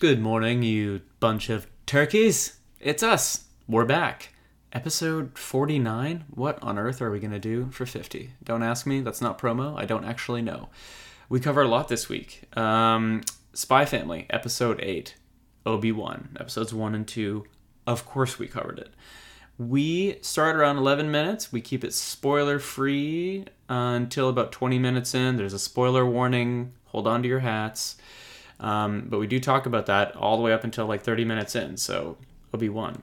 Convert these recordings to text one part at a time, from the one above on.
Good morning, you bunch of turkeys. It's us. We're back. Episode 49? What on earth are we going to do for 50? Don't ask me. That's not promo. I don't actually know. We cover a lot this week. Um, Spy Family, episode 8. Obi Wan, episodes 1 and 2. Of course, we covered it. We start around 11 minutes. We keep it spoiler free until about 20 minutes in. There's a spoiler warning. Hold on to your hats. Um, but we do talk about that all the way up until like 30 minutes in, so Obi Wan.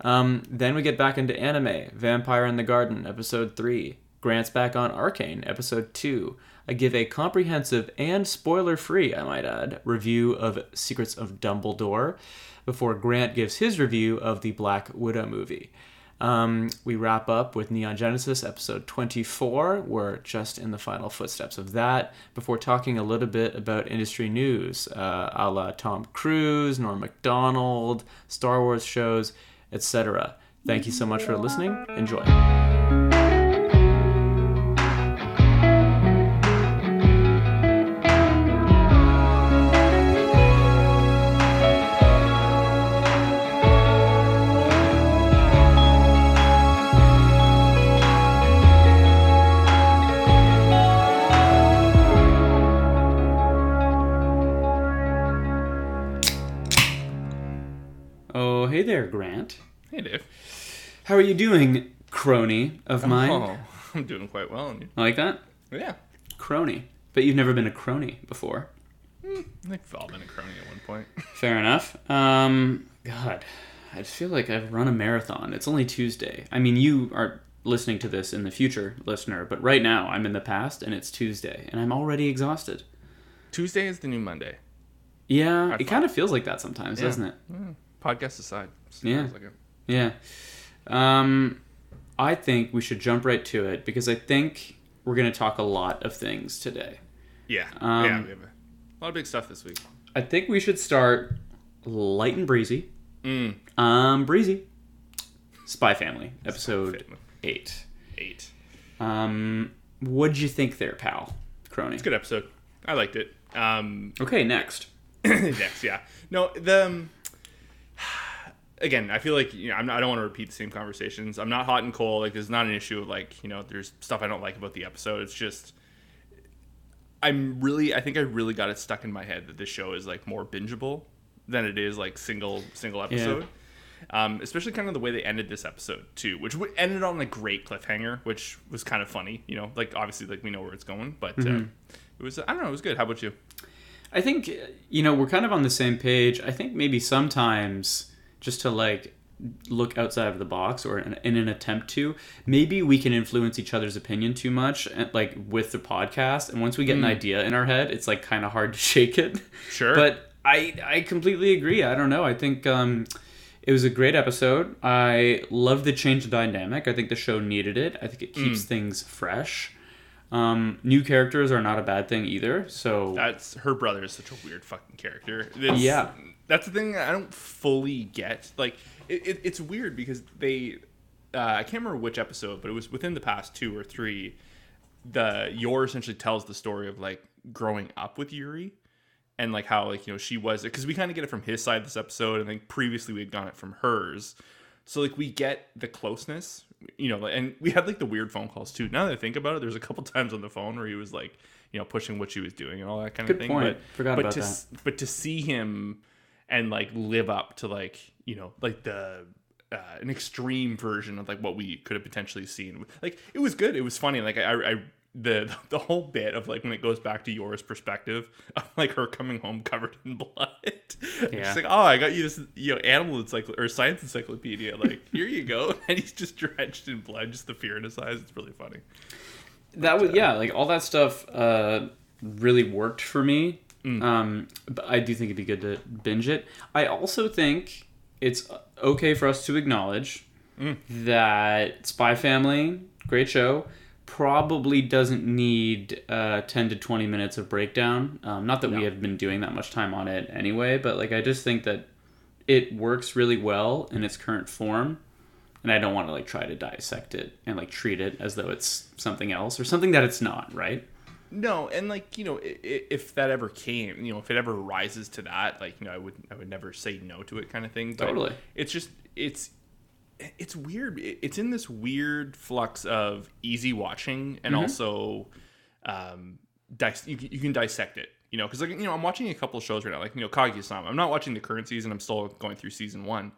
Um, then we get back into anime Vampire in the Garden, episode 3. Grant's back on Arcane, episode 2. I give a comprehensive and spoiler free, I might add, review of Secrets of Dumbledore before Grant gives his review of the Black Widow movie. Um, we wrap up with Neon Genesis episode 24. We're just in the final footsteps of that before talking a little bit about industry news, uh, a la Tom Cruise, Norm MacDonald, Star Wars shows, etc. Thank you so much for listening. Enjoy. There, Grant. Hey, Dave. How are you doing, crony of mine? Oh, I'm doing quite well. And you? Like that? Yeah. Crony. But you've never been a crony before. I think we've all been a crony at one point. Fair enough. Um, God, I feel like I've run a marathon. It's only Tuesday. I mean, you are listening to this in the future, listener, but right now I'm in the past and it's Tuesday and I'm already exhausted. Tuesday is the new Monday. Yeah, it kind of feels like that sometimes, Yeah. doesn't it? Podcast aside. Yeah. Like. Yeah. Um, I think we should jump right to it because I think we're going to talk a lot of things today. Yeah. Um, yeah. We have a lot of big stuff this week. I think we should start light and breezy. Mm. Um, breezy. Spy Family, episode Family. eight. Eight. Um, what'd you think there, pal? Crony. It's a good episode. I liked it. Um, Okay, next. next, yeah. No, the. Um, again, I feel like you know I'm not, I don't want to repeat the same conversations. I'm not hot and cold. Like there's not an issue of like you know there's stuff I don't like about the episode. It's just I'm really I think I really got it stuck in my head that this show is like more bingeable than it is like single single episode. Um, especially kind of the way they ended this episode too, which ended on a great cliffhanger, which was kind of funny. You know, like obviously like we know where it's going, but uh, it was I don't know, it was good. How about you? I think you know we're kind of on the same page. I think maybe sometimes just to like look outside of the box or in, in an attempt to maybe we can influence each other's opinion too much and, like with the podcast. And once we get an idea in our head it's like kind of hard to shake it. Sure. but i i completely agree. I don't know. I think um it was a great episode. I love the change of dynamic. I think the show needed it. I think it keeps things fresh. Um, new characters are not a bad thing either so That's her brother is such a weird fucking character. It's- Yeah. That's the thing I don't fully get. Like, it, it, it's weird because they, uh, I can't remember which episode, but it was within the past two or three. The Yor essentially tells the story of like growing up with Yuri, and like how like you know she was because we kind of get it from his side this episode, and then previously we had gotten it from hers. So like we get the closeness, you know, and we had like the weird phone calls too. Now that I think about it, there's a couple times on the phone where he was like, you know, pushing what she was doing and all that kind Good of thing. point. But Forgot but about to that. but to see him and like live up to like you know like the uh, an extreme version of like what we could have potentially seen. Like it was good. It was funny. Like I, I the the whole bit of like when it goes back to Yora's perspective of like her coming home covered in blood. Yeah. She's like, oh, I got you this you know animal encycl or science encyclopedia. Like here you go, and he's just drenched in blood. Just the fear in his eyes. It's really funny. that was yeah like all that stuff uh really worked for me um but i do think it'd be good to binge it. I also think it's okay for us to acknowledge that spy family great show probably doesn't need uh 10 to 20 minutes of breakdown. Um, not that we have been doing that much time on it anyway but like i just think that it works really well in its current form and I don't want to like try to dissect it and like treat it as though it's something else or something that it's not, right? No, and like you know, if that ever came, you know, if it ever rises to that, like you know, I would I would never say no to it, kind of thing. But Totally. It's just it's it's weird. It's in this weird flux of easy watching and also um, dis- you, can- you can dissect it. You know, because like you know, I'm watching a couple shows right now, like you know, Kaguya-sama. I'm not watching the current season. I'm still going through season one.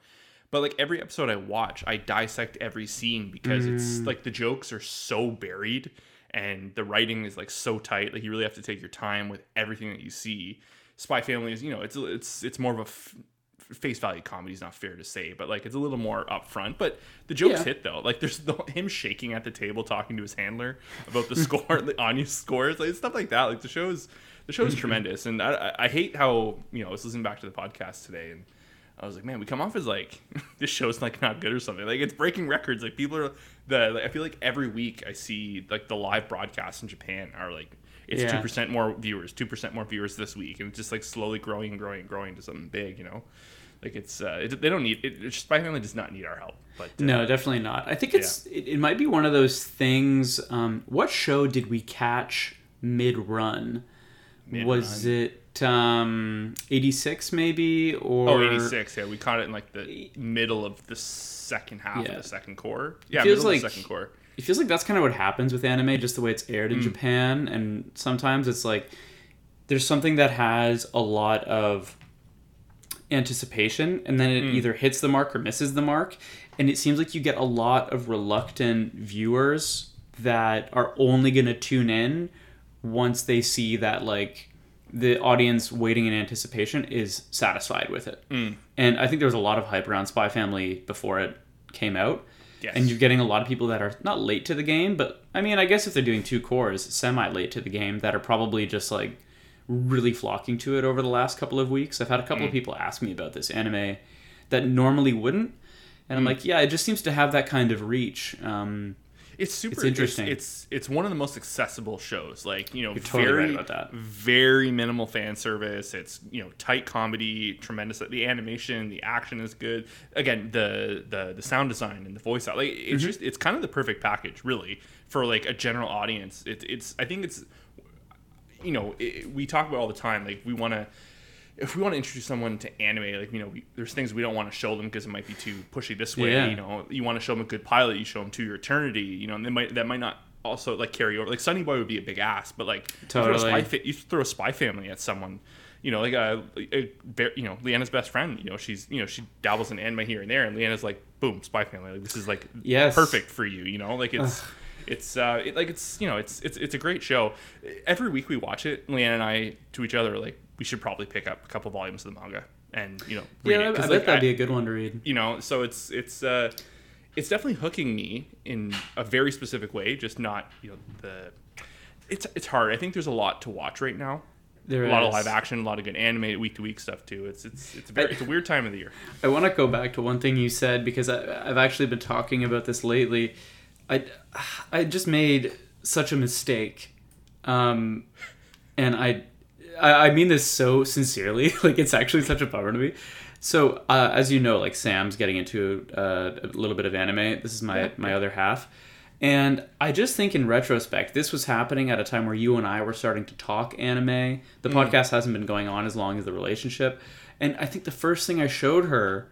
But like every episode I watch, I dissect every scene because it's like the jokes are so buried and the writing is like so tight. Like you really have to take your time with everything that you see. Spy Family is, you know, it's it's it's more of a f- face value comedy is not fair to say, but like it's a little more upfront. But the jokes Yeah. hit though. Like there's the, him shaking at the table talking to his handler about the score, the Anya scores, like stuff like that. Like the show is the show is tremendous, and I, I hate how you know I was listening back to the podcast today and. I was like, man, we come off as like this show's like not good or something. Like it's breaking records. Like people are the. Like, I feel like every week I see like the live broadcasts in Japan are like it's two Yeah. percent more viewers, two percent more viewers this week, and it's just like slowly growing and growing and growing to something big. You know, like it's uh, it, they don't need it. Spy Family does not need our help. But uh, No, definitely not. I think it's it, it might be one of those things. Um, what show did we catch mid run? Was it um, 86 maybe or oh, 86, Yeah, we caught it in like the middle of the second half Yeah. of the second cour. Yeah, feels middle of the like- second cour. it feels like that's kind of what happens with anime, just the way it's aired in Japan. And sometimes it's like there's something that has a lot of anticipation, and then it either hits the mark or misses the mark. And it seems like you get a lot of reluctant viewers that are only going to tune in once they see that, like, the audience waiting in anticipation is satisfied with it. And I think there was a lot of hype around Spy Family before it came out. Yes. And you're getting a lot of people that are not late to the game, but I mean, I guess if they're doing two cours, semi late to the game, that are probably just like really flocking to it over the last couple of weeks. I've had a couple Mm. of people ask me about this anime that normally wouldn't. And I'm Mm. like, yeah, it just seems to have that kind of reach. Um, It's super It's interesting. It's, it's it's one of the most accessible shows. Like you know, totally very right about that. very minimal fan service. It's you know tight comedy, tremendous. The animation, the action is good. Again, the the the sound design and the voice out. Like it's Mm-hmm. just it's kind of the perfect package, really, for like a general audience. It, it's I think it's you know it, we talk about all the time. Like we want to. If we want to introduce someone to anime, like you know, we, there's things we don't want to show them because it might be too pushy this way. Yeah. You know, you want to show them a good pilot, you show them to your eternity. You know, and they might that might not also like carry over. Like Sonny Boy would be a big ass, but like you throw a Totally. spy fa- you throw a spy family at someone. You know, like a, a, ver- you know Leanna's best friend. You know, she's you know she dabbles in anime here and there, and Leanna's like, boom, spy family. Like this is like Yes. perfect for you. You know, like it's. It's uh, it, like it's you know it's it's it's a great show. Every week we watch it. Leanna and I to each other like we should probably pick up a couple volumes of the manga and you know read yeah, it. I, I like, bet that'd be a good one to read. you know so it's it's uh it's definitely hooking me in a very specific way just not you know the it's it's hard i think there's a lot to watch right now There a lot of live action a lot of good animated week to week stuff too it's it's it's a very, it's a weird time of the year I want to go back to one thing you said because I, I've actually been talking about this lately. I, I just made such a mistake, um, and I, I I mean this so sincerely. Like it's actually such a bummer to me. So uh, as you know, like Sam's getting into uh, a little bit of anime. This is my my other half. And I just think in retrospect, this was happening at a time where you and I were starting to talk anime. The podcast hasn't been going on as long as the relationship. And I think the first thing I showed her,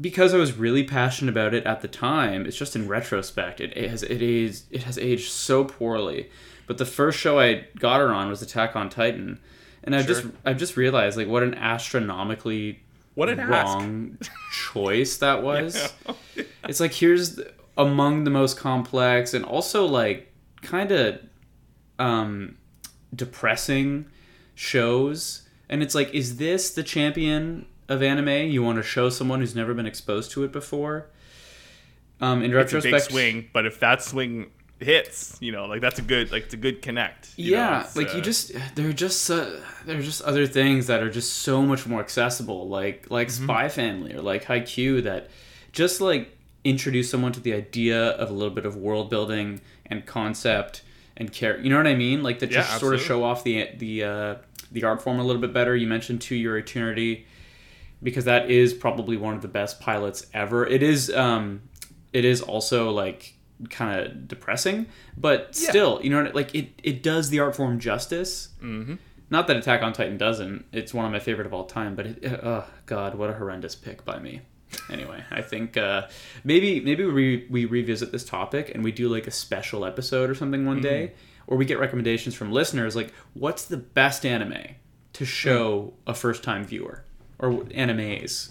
because I was really passionate about it at the time, it's just in retrospect, it, it has it is it has aged so poorly. But the first show I got her on was Attack on Titan. And I've just I've just realized like what an astronomically What an wrong choice that was. It's like here's the, among the most complex and also like kind of um depressing shows. And it's like is this the champion of anime? You want to show someone who's never been exposed to it before? Um in it's a big swing but if that swing hits you know like that's a good like it's a good connect you know, yeah it's, like uh, you just there are just uh, there are just other things that are just so much more accessible like like Mm-hmm. spy family or like Haikyu that just like introduce someone to the idea of a little bit of world building and concept and care you know what i mean? Like that Yeah, just sort of show off the the uh the art form a little bit better. You mentioned to your eternity because that is probably one of the best pilots ever. It is um it is also like kind of depressing, but Yeah. still, you know, like it it does the art form justice. Mm-hmm. Not that Attack on Titan doesn't. It's one of my favorite of all time, but it, oh god, what a horrendous pick by me. Anyway, I think uh, maybe maybe we we revisit this topic and we do like a special episode or something one day, or we get recommendations from listeners like what's the best anime to show a first time viewer or animes.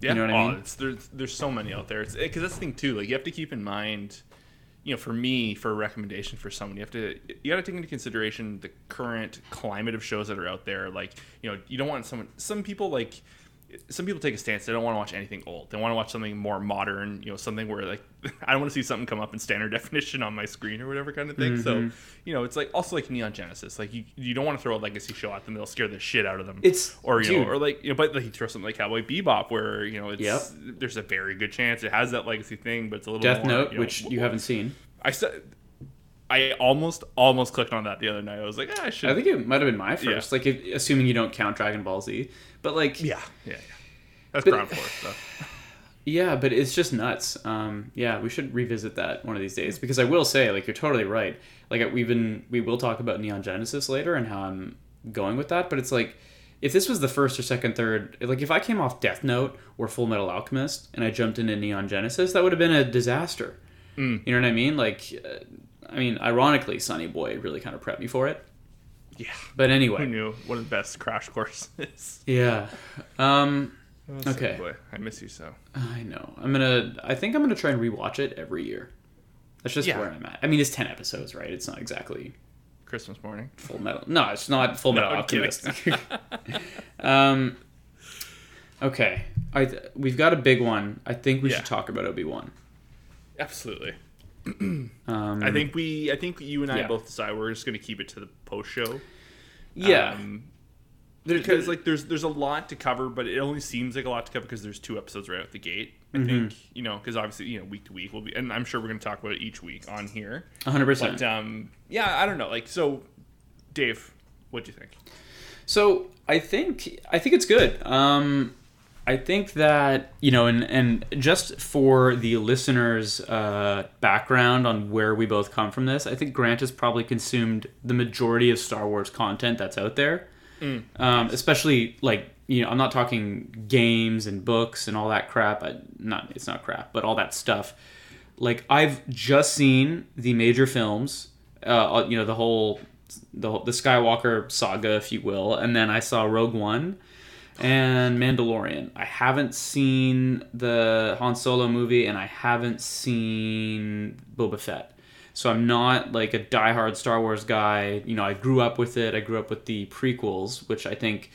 Yeah, you know what I oh, mean? It's, there's there's so many out there. It's because that's the thing too. Like you have to keep in mind, you know, for me, for a recommendation for someone, you have to you got to take into consideration the current climate of shows that are out there. Like you know, you don't want someone. Some people like. Some people take a stance. They don't want to watch anything old. They want to watch something more modern. You know, something where like I don't want to see something come up in standard definition on my screen or whatever kind of thing. So, Mm-hmm. you know, it's like also like Neon Genesis. Like you, you don't want to throw a legacy show at them. They'll scare the shit out of them It's or you dude, know, or like you know, but like you throw something like Cowboy Bebop, where you know it's Yep. there's a very good chance it has that legacy thing, but it's a little Death more, Note, you know, which you haven't seen. I said I almost almost clicked on that the other night. I was like, ah, I should. I think it might have been my Yeah. first, like if, assuming you don't count Dragon Ball Z. But like, yeah, yeah, yeah. That's But- ground floor stuff. Yeah, but it's just nuts. Um, yeah, we should revisit that one of these days because I will say, like, you're totally right. Like, we've been we will talk about Neon Genesis later and how I'm going with that. But it's like, if this was the first or second, third, like, if I came off Death Note or Full Metal Alchemist and I jumped into Neon Genesis, that would have been a disaster. Mm. You know what I mean? Like, uh, I mean, ironically, Sonny Boy really kind of prepped me for it. Yeah, But anyway, who knew one of the best crash courses? yeah. Um, Oh, Okay. boy, I miss you so. I know. I'm gonna. I think I'm gonna try and rewatch it every year. That's just Yeah. where I'm at. I mean, it's ten episodes, right? It's not exactly Christmas morning. Full Metal. No, it's not Full Metal I'm um. Okay, I th- we've got a big one. I think we Yeah. should talk about Obi Wan. Absolutely. Um, I think we. I think you and I Yeah. both decide we're just going to keep it to the post show. Yeah. Um, because like there's there's a lot to cover, but it only seems like a lot to cover because there's two episodes right out the gate. I Mm-hmm. think you know because obviously you know week to week we'll be, and I'm sure we're going to talk about it each week on here. 100. percent um, yeah, I don't know. Like so, Dave, what do you think? So I think I think it's good. Um, I think that you know, and and just for the listeners' uh, background on where we both come from, this I think Grant has probably consumed the majority of Star Wars content that's out there, um, especially like you know, I'm not talking games and books and all that crap. I, not it's not crap, but all that stuff. Like I've just seen the major films, uh, you know, the whole the whole, the Skywalker saga, if you will, and then I saw Rogue One and Mandalorian. I haven't seen the Han Solo movie, and I haven't seen Boba Fett. So I'm not like a diehard Star Wars guy. You know, I grew up with it. I grew up with the prequels, which I think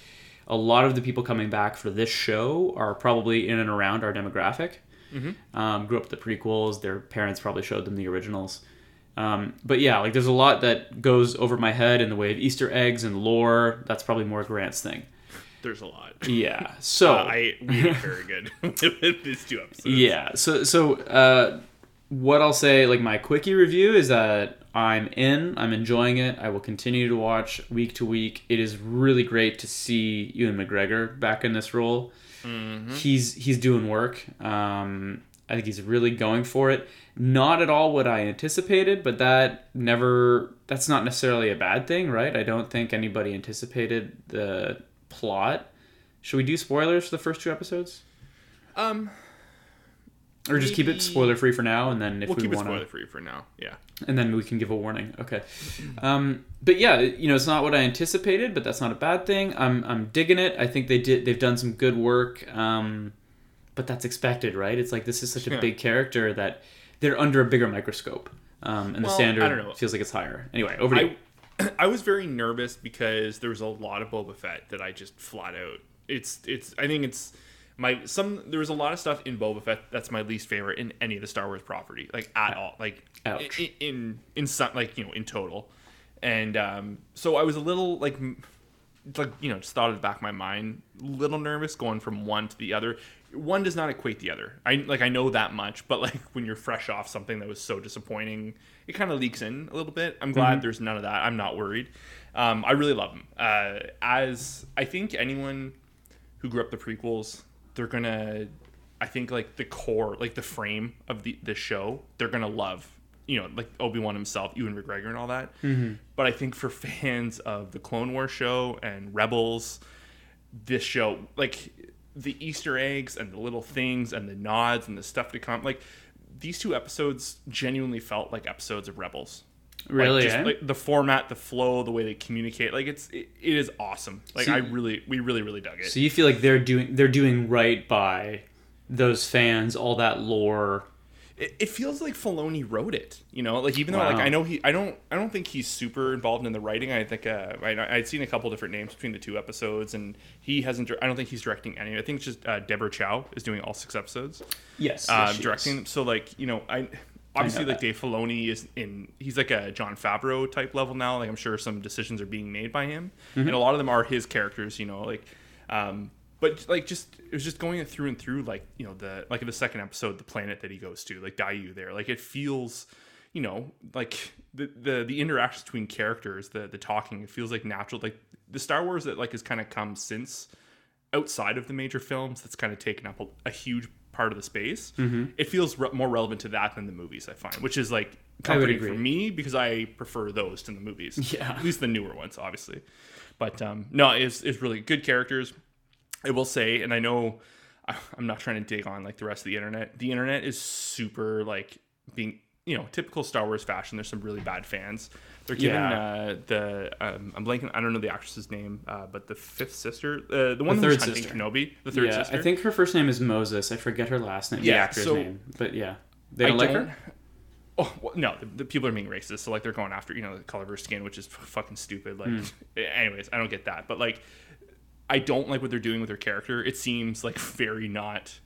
a lot of the people coming back for this show are probably in and around our demographic. Um, grew up with the prequels. Their parents probably showed them the originals. Um, but yeah, like there's a lot that goes over my head in the way of Easter eggs and lore. That's probably more Grant's thing. There's a lot. Yeah. So Uh, I we did very good with these two episodes. yeah. So so uh, what I'll say, like my quickie review is that I'm in. I'm enjoying it. I will continue to watch week to week. It is really great to see Ewan McGregor back in this role. He's he's doing work. Um, I think he's really going for it. Not at all what I anticipated, but that never. That's not necessarily a bad thing, right? I don't think anybody anticipated the plot. Should we do spoilers for the first two episodes? Um, Or just keep it spoiler free for now, and then if we'll we keep it want spoiler to, free for now. Yeah. and then we can give a warning. Okay. Um, but yeah, you know, it's not what I anticipated, but that's not a bad thing. I'm I'm digging it. I think they did. They've done some good work. Um, but that's expected, right? It's like this is such a Yeah. big character that they're under a bigger microscope, um, and the standard I feels like it's higher. Anyway, over to you. I was very nervous because there was a lot of Boba Fett that I just flat out. It's it's I think it's my some there was a lot of stuff in Boba Fett that's my least favorite in any of the Star Wars property like at all like Ouch. in, in in some like you know in total, and um so I was a little like like you know just thought at the back of my mind little nervous going from one to the other one does not equate the other i like i know that much but like when you're fresh off something that was so disappointing it kind of leaks in a little bit i'm glad there's none of that i'm not worried um, i really love them. uh, as i think anyone who grew up the prequels they're gonna I think like the core, like the frame of the the show, they're gonna love. You know, like Obi Wan himself, Ewan McGregor, and all that. Mm-hmm. But I think for fans of the Clone War show and Rebels, this show, like the Easter eggs and the little things and the nods and the stuff to come, like these two episodes genuinely felt like episodes of Rebels. Really, like, just, eh? like the format, the flow, the way they communicate, like it's it, it is awesome. Like So I really, we really, really dug it. So you feel like they're doing they're doing right by those fans, all that lore. It, it feels like Filoni wrote it. You know, like even though like I know he, I don't, I don't think he's super involved in the writing. I think uh, I, I'd seen a couple different names between the two episodes, and he hasn't. I don't think he's directing any. I think it's just uh, Deborah Chow is doing all six episodes, Yes, uh, directing. So like you know, I obviously like. Dave Filoni is in. He's like a Jon Favreau type level now. Like I'm sure some decisions are being made by him, Mm-hmm. and a lot of them are his characters. You know, like. Um, but like just it was just going through and through like you know the like in the second episode the planet that he goes to like Daiyu there. Like it feels you know like the the the interactions between characters the the talking it feels like natural. Like the Star Wars that like has kind of come since outside of the major films that's kind of taken up a, a huge part of the space Mm-hmm. it feels re- more relevant to that than the movies I find which is like comforting for me because I prefer those to the movies. Yeah. at least the newer ones obviously. But um no it's it's really good characters I will say, and I know I- I'm not trying to dig on like the rest of the internet. The internet is super like being, you know, typical Star Wars fashion. There's some really bad fans. They're giving Yeah. uh, the um, I'm blanking. I don't know the actress's name, uh, but the fifth sister, uh, the one The third sister. Kenobi, the third yeah, sister. I think her first name is Moses. I forget her last name, the Yeah, actor's so- name. But yeah, they I don't like don't- her. Oh well, no, the, the people are being racist, so like they're going after you know the color of her skin, which is f- fucking stupid. Like, Hmm. anyways, I don't get that, but like, I don't like what they're doing with her character. It seems like very not.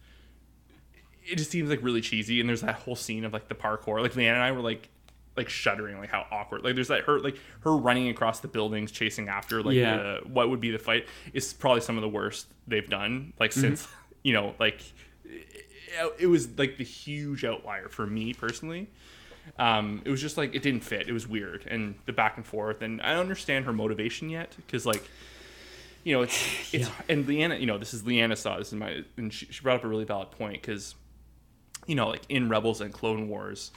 It just seems like really cheesy, and there's that whole scene of like the parkour. Like Leanna and I were like, like shuddering, like how awkward. Like there's that her like her running across the buildings, chasing after like Yeah. the, what would be the fight is probably some of the worst they've done. Like Mm-hmm. since you know like it, it was like the huge outlier for me personally um, it was just like it didn't fit. It was weird, and the back and forth. And I don't understand her motivation yet because, like, you know, it's it's and Leanna. You know, this is Leanna saw this in my and she, she brought up a really valid point because, you know, like in Rebels and Clone Wars,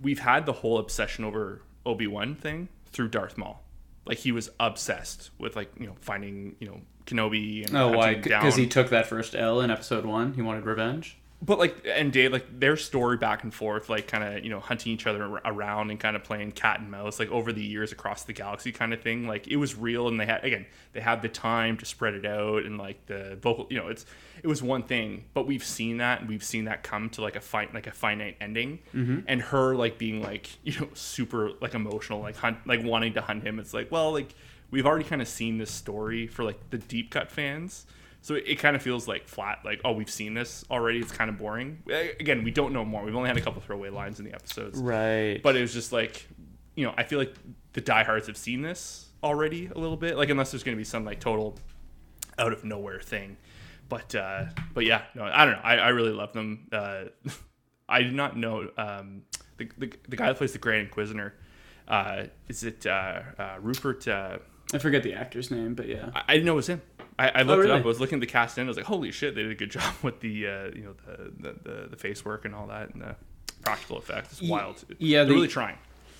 we've had the whole obsession over Obi Wan thing through Darth Maul. Like he was obsessed with like you know finding you know Kenobi and Oh, why? hunting him down Because he took that first L in episode one. He wanted revenge. But like and Dave, like their story back and forth, like kind of you know hunting each other around and kind of playing cat and mouse, like over the years across the galaxy, kind of thing. Like it was real, and they had again they had the time to spread it out and like the vocal, you know, it's it was one thing, but we've seen that and we've seen that come to like a fight, like a finite ending, mm-hmm. and her like being like you know super like emotional, like hunt, like wanting to hunt him. It's like well, like we've already kind of seen this story for like the deep cut fans. So it, it kind of feels like flat, like oh, we've seen this already. It's kind of boring. Again, we don't know more. We've only had a couple throwaway lines in the episodes, Right. but it was just like, you know, I feel like the diehards have seen this already a little bit. Like unless there's going to be some like total out of nowhere thing, but uh, but yeah, no, I don't know. I, I really love them. Uh, I did not know um, the, the the guy that plays the Grand Inquisitor. Uh, is it uh, uh, Rupert? Uh, I forget the actor's name, but yeah. I, I didn't know it was him. I, I looked it really? up. I was looking at the cast in. I was like, "Holy shit! They did a good job with the uh, you know the, the the the face work and all that and the practical effects. It's wild. yeah, they're they- really trying.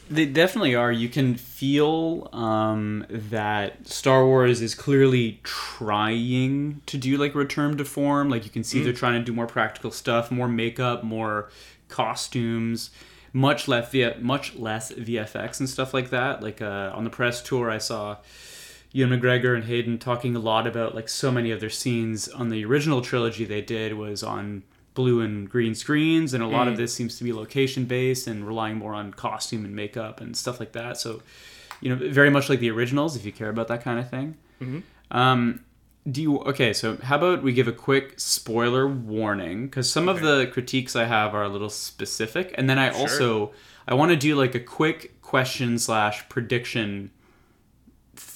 They definitely are. You can feel um, that Star Wars is clearly trying to do like return to form. Like you can see they're trying to do more practical stuff, more makeup, more costumes, much less via much less VFX and stuff like that. Like uh, on the press tour, I saw Ewan McGregor and Hayden talking a lot about like so many of their scenes. On the original trilogy they did was on blue and green screens and a lot of this seems to be location based and relying more on costume and makeup and stuff like that. So you know very much like the originals if you care about that kind of thing. Um, do you okay so how about we give a quick spoiler warning? Because some of the critiques i have are a little specific and then i also i want to do like a quick question slash prediction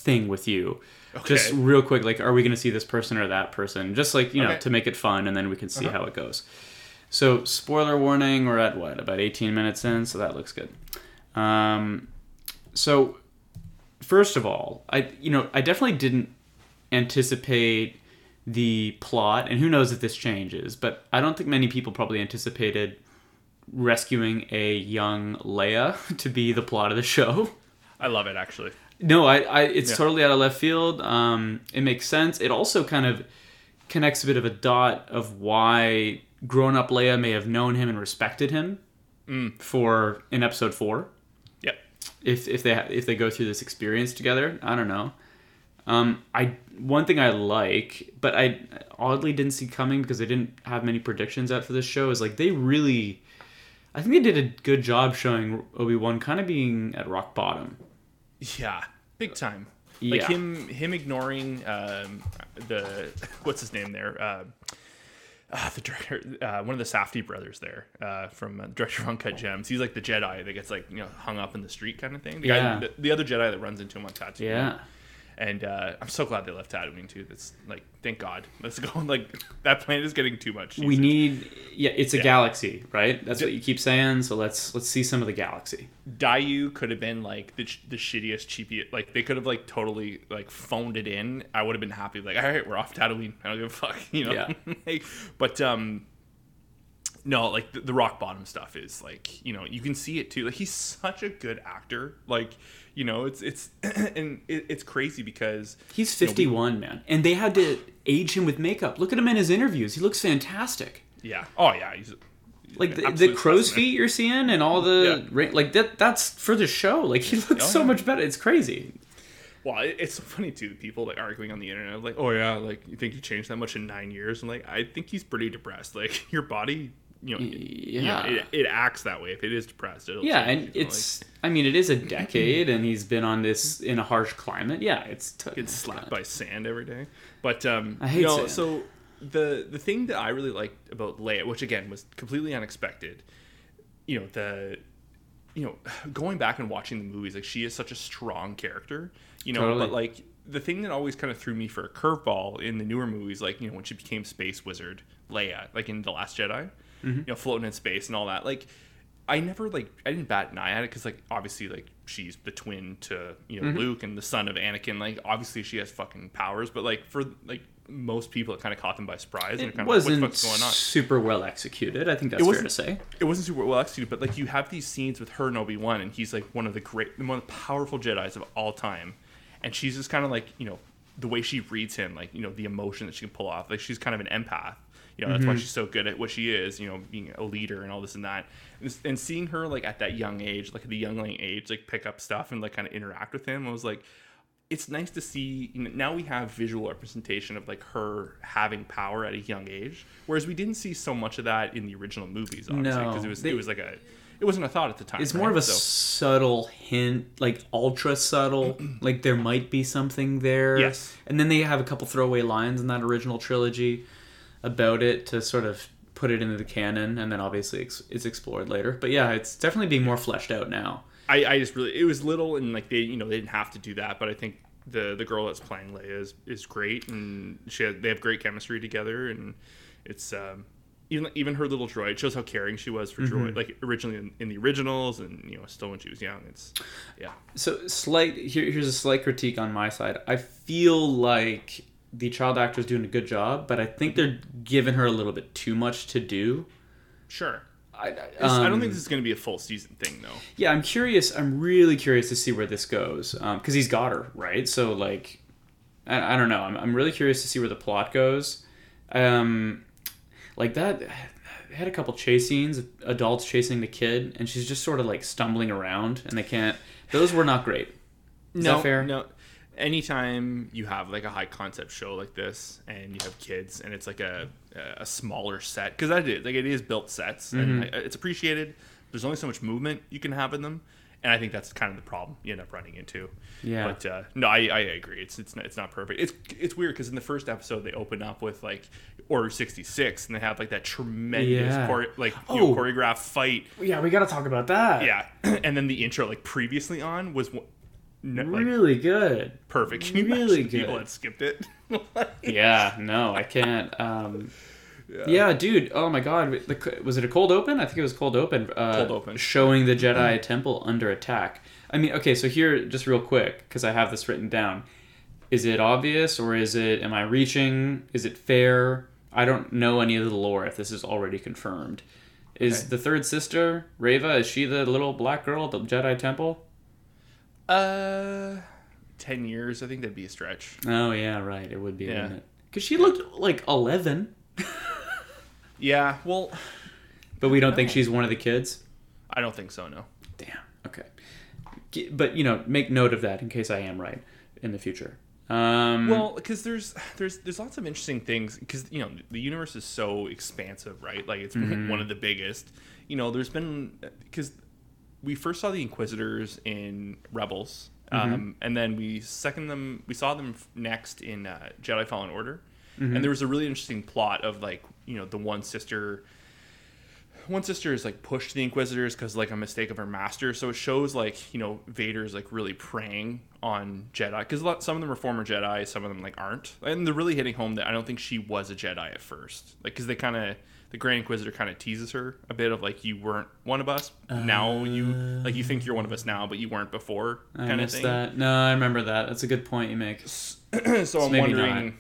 thing with you just real quick like are we going to see this person or that person just like you know Okay. to make it fun and then we can see how it goes so spoiler warning we're at what about 18 minutes in so that looks good um, so first of all i you know i definitely didn't anticipate the plot, and who knows if this changes, but I don't think many people probably anticipated rescuing a young Leia to be the plot of the show. I love it actually. No, I, I it's Yeah. totally out of left field. Um, it makes sense. It also kind of connects a bit of a dot of why grown up Leia may have known him and respected him for in episode four. Yep. If if they ha- if they go through this experience together, I don't know. Um, I one thing I like, but I oddly didn't see coming because they didn't have many predictions out for this show. Is like they really, I think they did a good job showing Obi Wan kind of being at rock bottom. Yeah, big time. Like Yeah. him, him ignoring um, the what's his name there, uh, uh, the director, uh, one of the Safdie brothers there uh, from uh, director of Uncut Gems. He's like the Jedi that gets like you know hung up in the street kind of thing. The Yeah. guy, the, the other Jedi that runs into him on Tatooine. Yeah. And uh, I'm so glad they left Tatooine too. That's like, thank God. Let's go. Like that planet is getting too much. we need yeah it's a Yeah. galaxy right that's what you keep saying so let's let's see some of the galaxy Daiyu could have been like the, the shittiest, cheapy. Like they could have like totally like phoned it in. I would have been happy. Like, all right, we're off Tatooine. I don't give a fuck, you know. Yeah. like, but um, no, like the, the rock bottom stuff is like you know you can see it too. Like he's such a good actor. Like you know it's it's and it, it's crazy because he's you know, we- 51 man and they had to age him with makeup look at him in his interviews he looks fantastic yeah. Oh yeah. He's like the, the crow's feet you're seeing and all the Yeah. like that that's for the show like he looks Oh, so yeah. much better it's crazy Well, it- it's so funny too. People like arguing on the internet, like, "Oh yeah, like you think he changed that much in nine years?" I'm like, I think he's pretty depressed. Like your body, you know, you know, yeah. it, it acts that way. If it is depressed, it'll yeah change, and you know, it's i mean it is a decade and he's been on this in a harsh climate yeah it's t- gets slapped by sand every day. But um, I hate no, sand. so the the thing that I really liked about Leia, which again was completely unexpected, you know, the you know, going back and watching the movies, like she is such a strong character, you know, Totally. but like the thing that always kind of threw me for a curveball in the newer movies, like, you know, when she became Space Wizard Leia, like in The Last Jedi, you know, floating in space and all that, like, I never like I didn't bat an eye at it because like obviously like she's the twin to you know Mm-hmm. Luke and the son of Anakin. Like obviously she has fucking powers but like for like most people it kind of caught them by surprise and it kind wasn't like, what's going on? super well executed i think that's It fair to say. it wasn't super well executed, but like you have these scenes with her and Obi Wan, and he's like one of the great, one of the powerful Jedi's of all time, and she's just kind of like you know the way she reads him, like you know the emotion that she can pull off, like she's kind of an empath. You know that's Mm-hmm. why she's so good at what she is. You know, being a leader and all this and that, and, and seeing her like at that young age, like at the youngling age, like pick up stuff and like kind of interact with him, I was like. It's nice to see. You know, now we have visual representation of like her having power at a young age, whereas we didn't see so much of that in the original movies. Obviously, No, because it was they- it was like a it wasn't a thought at the time. It's right? more of a So- subtle hint, like ultra subtle, like there might be something there. Yes. And then they have a couple throwaway lines in that original trilogy about it to sort of put it into the canon, and then obviously ex- it's explored later. But yeah, it's definitely being more fleshed out now. I, I just really it was little and like they you know they didn't have to do that, but I think the the girl that's playing Leia is, is great and she had, they have great chemistry together and it's um, even even her little droid shows how caring she was for Mm-hmm. droid like originally in, in the originals and you know still when she was young it's yeah So slight here, here's a slight critique on my side. I feel like the child actor is doing a good job, but I think they're giving her a little bit too much to do. sure I, This- I don't um, think this is going to be a full season thing though Yeah, I'm curious. I'm really curious to see where this goes because he's got her right. So like, I, I don't know. I'm, I'm really curious to see where the plot goes. Um, like that, they had a couple chase scenes, adults chasing the kid, and she's just sort of like stumbling around, and they can't. Those were not great. Is no, that fair? No. Anytime you have like a high concept show like this, and you have kids, and it's like a a smaller set, because that is like it is built sets, and Mm-hmm. I- it's appreciated. There's only so much movement you can have in them, and I think that's kind of the problem you end up running into. Yeah. But uh, no, I, I agree. It's it's not, it's not perfect. It's it's weird because in the first episode they open up with like Order sixty six, and they have like that tremendous Yeah. chore- like you know, Oh. choreographed fight. Yeah, we got to talk about that. Yeah, and then the intro like previously on was. No, like really good. perfect. Can you Really the people good. that skipped it? Yeah, no, I can't. Um, yeah. dude. Oh my god, the, was it a cold open? I think it was cold open. Uh, Cold open. showing the Jedi Temple under attack. I mean, okay, so here, just real quick, because I have this written down. is it obvious or is it am I reaching? Is it fair? I don't know any of the lore if this is already confirmed. Is Okay. the third sister Reva? Is she the little black girl at the Jedi Temple? Uh, ten years. I think that'd be a stretch. Oh yeah, right. It would be, Yeah. Because she looked like eleven, Yeah. Well, but we don't think she's one of the kids. I don't think so. No. Damn. Okay. But you know, make note of that in case I am right in the future. Um, Well, because there's there's there's lots of interesting things because you know the universe is so expansive, right? Like it's one of the biggest. You know, there's been because we first saw the Inquisitors in Rebels, um, and then we second them. We saw them next in uh, Jedi Fallen Order, and there was a really interesting plot of like you know the one sister one sister is like pushed the inquisitors because like a mistake of her master. So it shows like you know vader's like really preying on jedi because some of them are former jedi some of them like aren't. And they're really hitting home that i don't think she was a jedi at first like because they kind of the grand inquisitor kind of teases her a bit of like you weren't one of us now you like you think you're one of us now but you weren't before I kind of missed thing that. No, I remember that. That's a good point you make. so I'm maybe wondering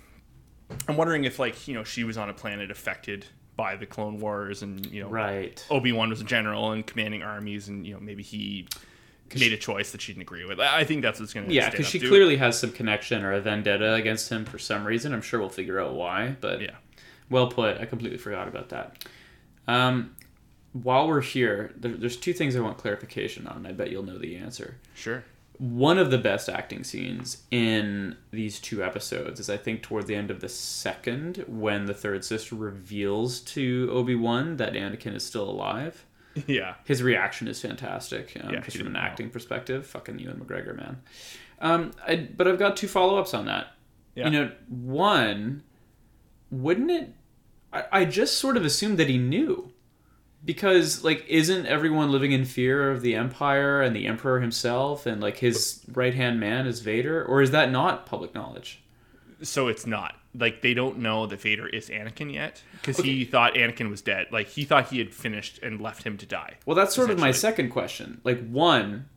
I'm wondering if like, you know, she was on a planet affected by the Clone Wars and, you know, Right. Obi-Wan was a general and commanding armies and, you know, maybe he made a choice that she didn't agree with. I I think that's what's going to Yeah, because she clearly has some connection or a vendetta against him for some reason. I'm sure we'll figure out why. But Yeah. Well put. I completely forgot about that. Um, while we're here, there, there's two things I want clarification on. and I bet you'll know the answer. Sure. One of the best acting scenes in these two episodes is, I think, toward the end of the second, when the third sister reveals to Obi Wan that Anakin is still alive. Yeah. His reaction is fantastic, um, Yeah, just from an know. acting perspective. Fucking Ewan McGregor, man. Um, I, but I've got two follow ups on that. Yeah. You know, one, wouldn't it? I, I just sort of assumed that he knew. Because, like, isn't everyone living in fear of the Empire and the Emperor himself and, like, his right hand man is Vader? Or is that not public knowledge? So it's not. Like they don't know that Vader is Anakin yet because he thought Anakin was dead. Like he thought he had finished and left him to die. Well, that's sort of my second question. Like, one,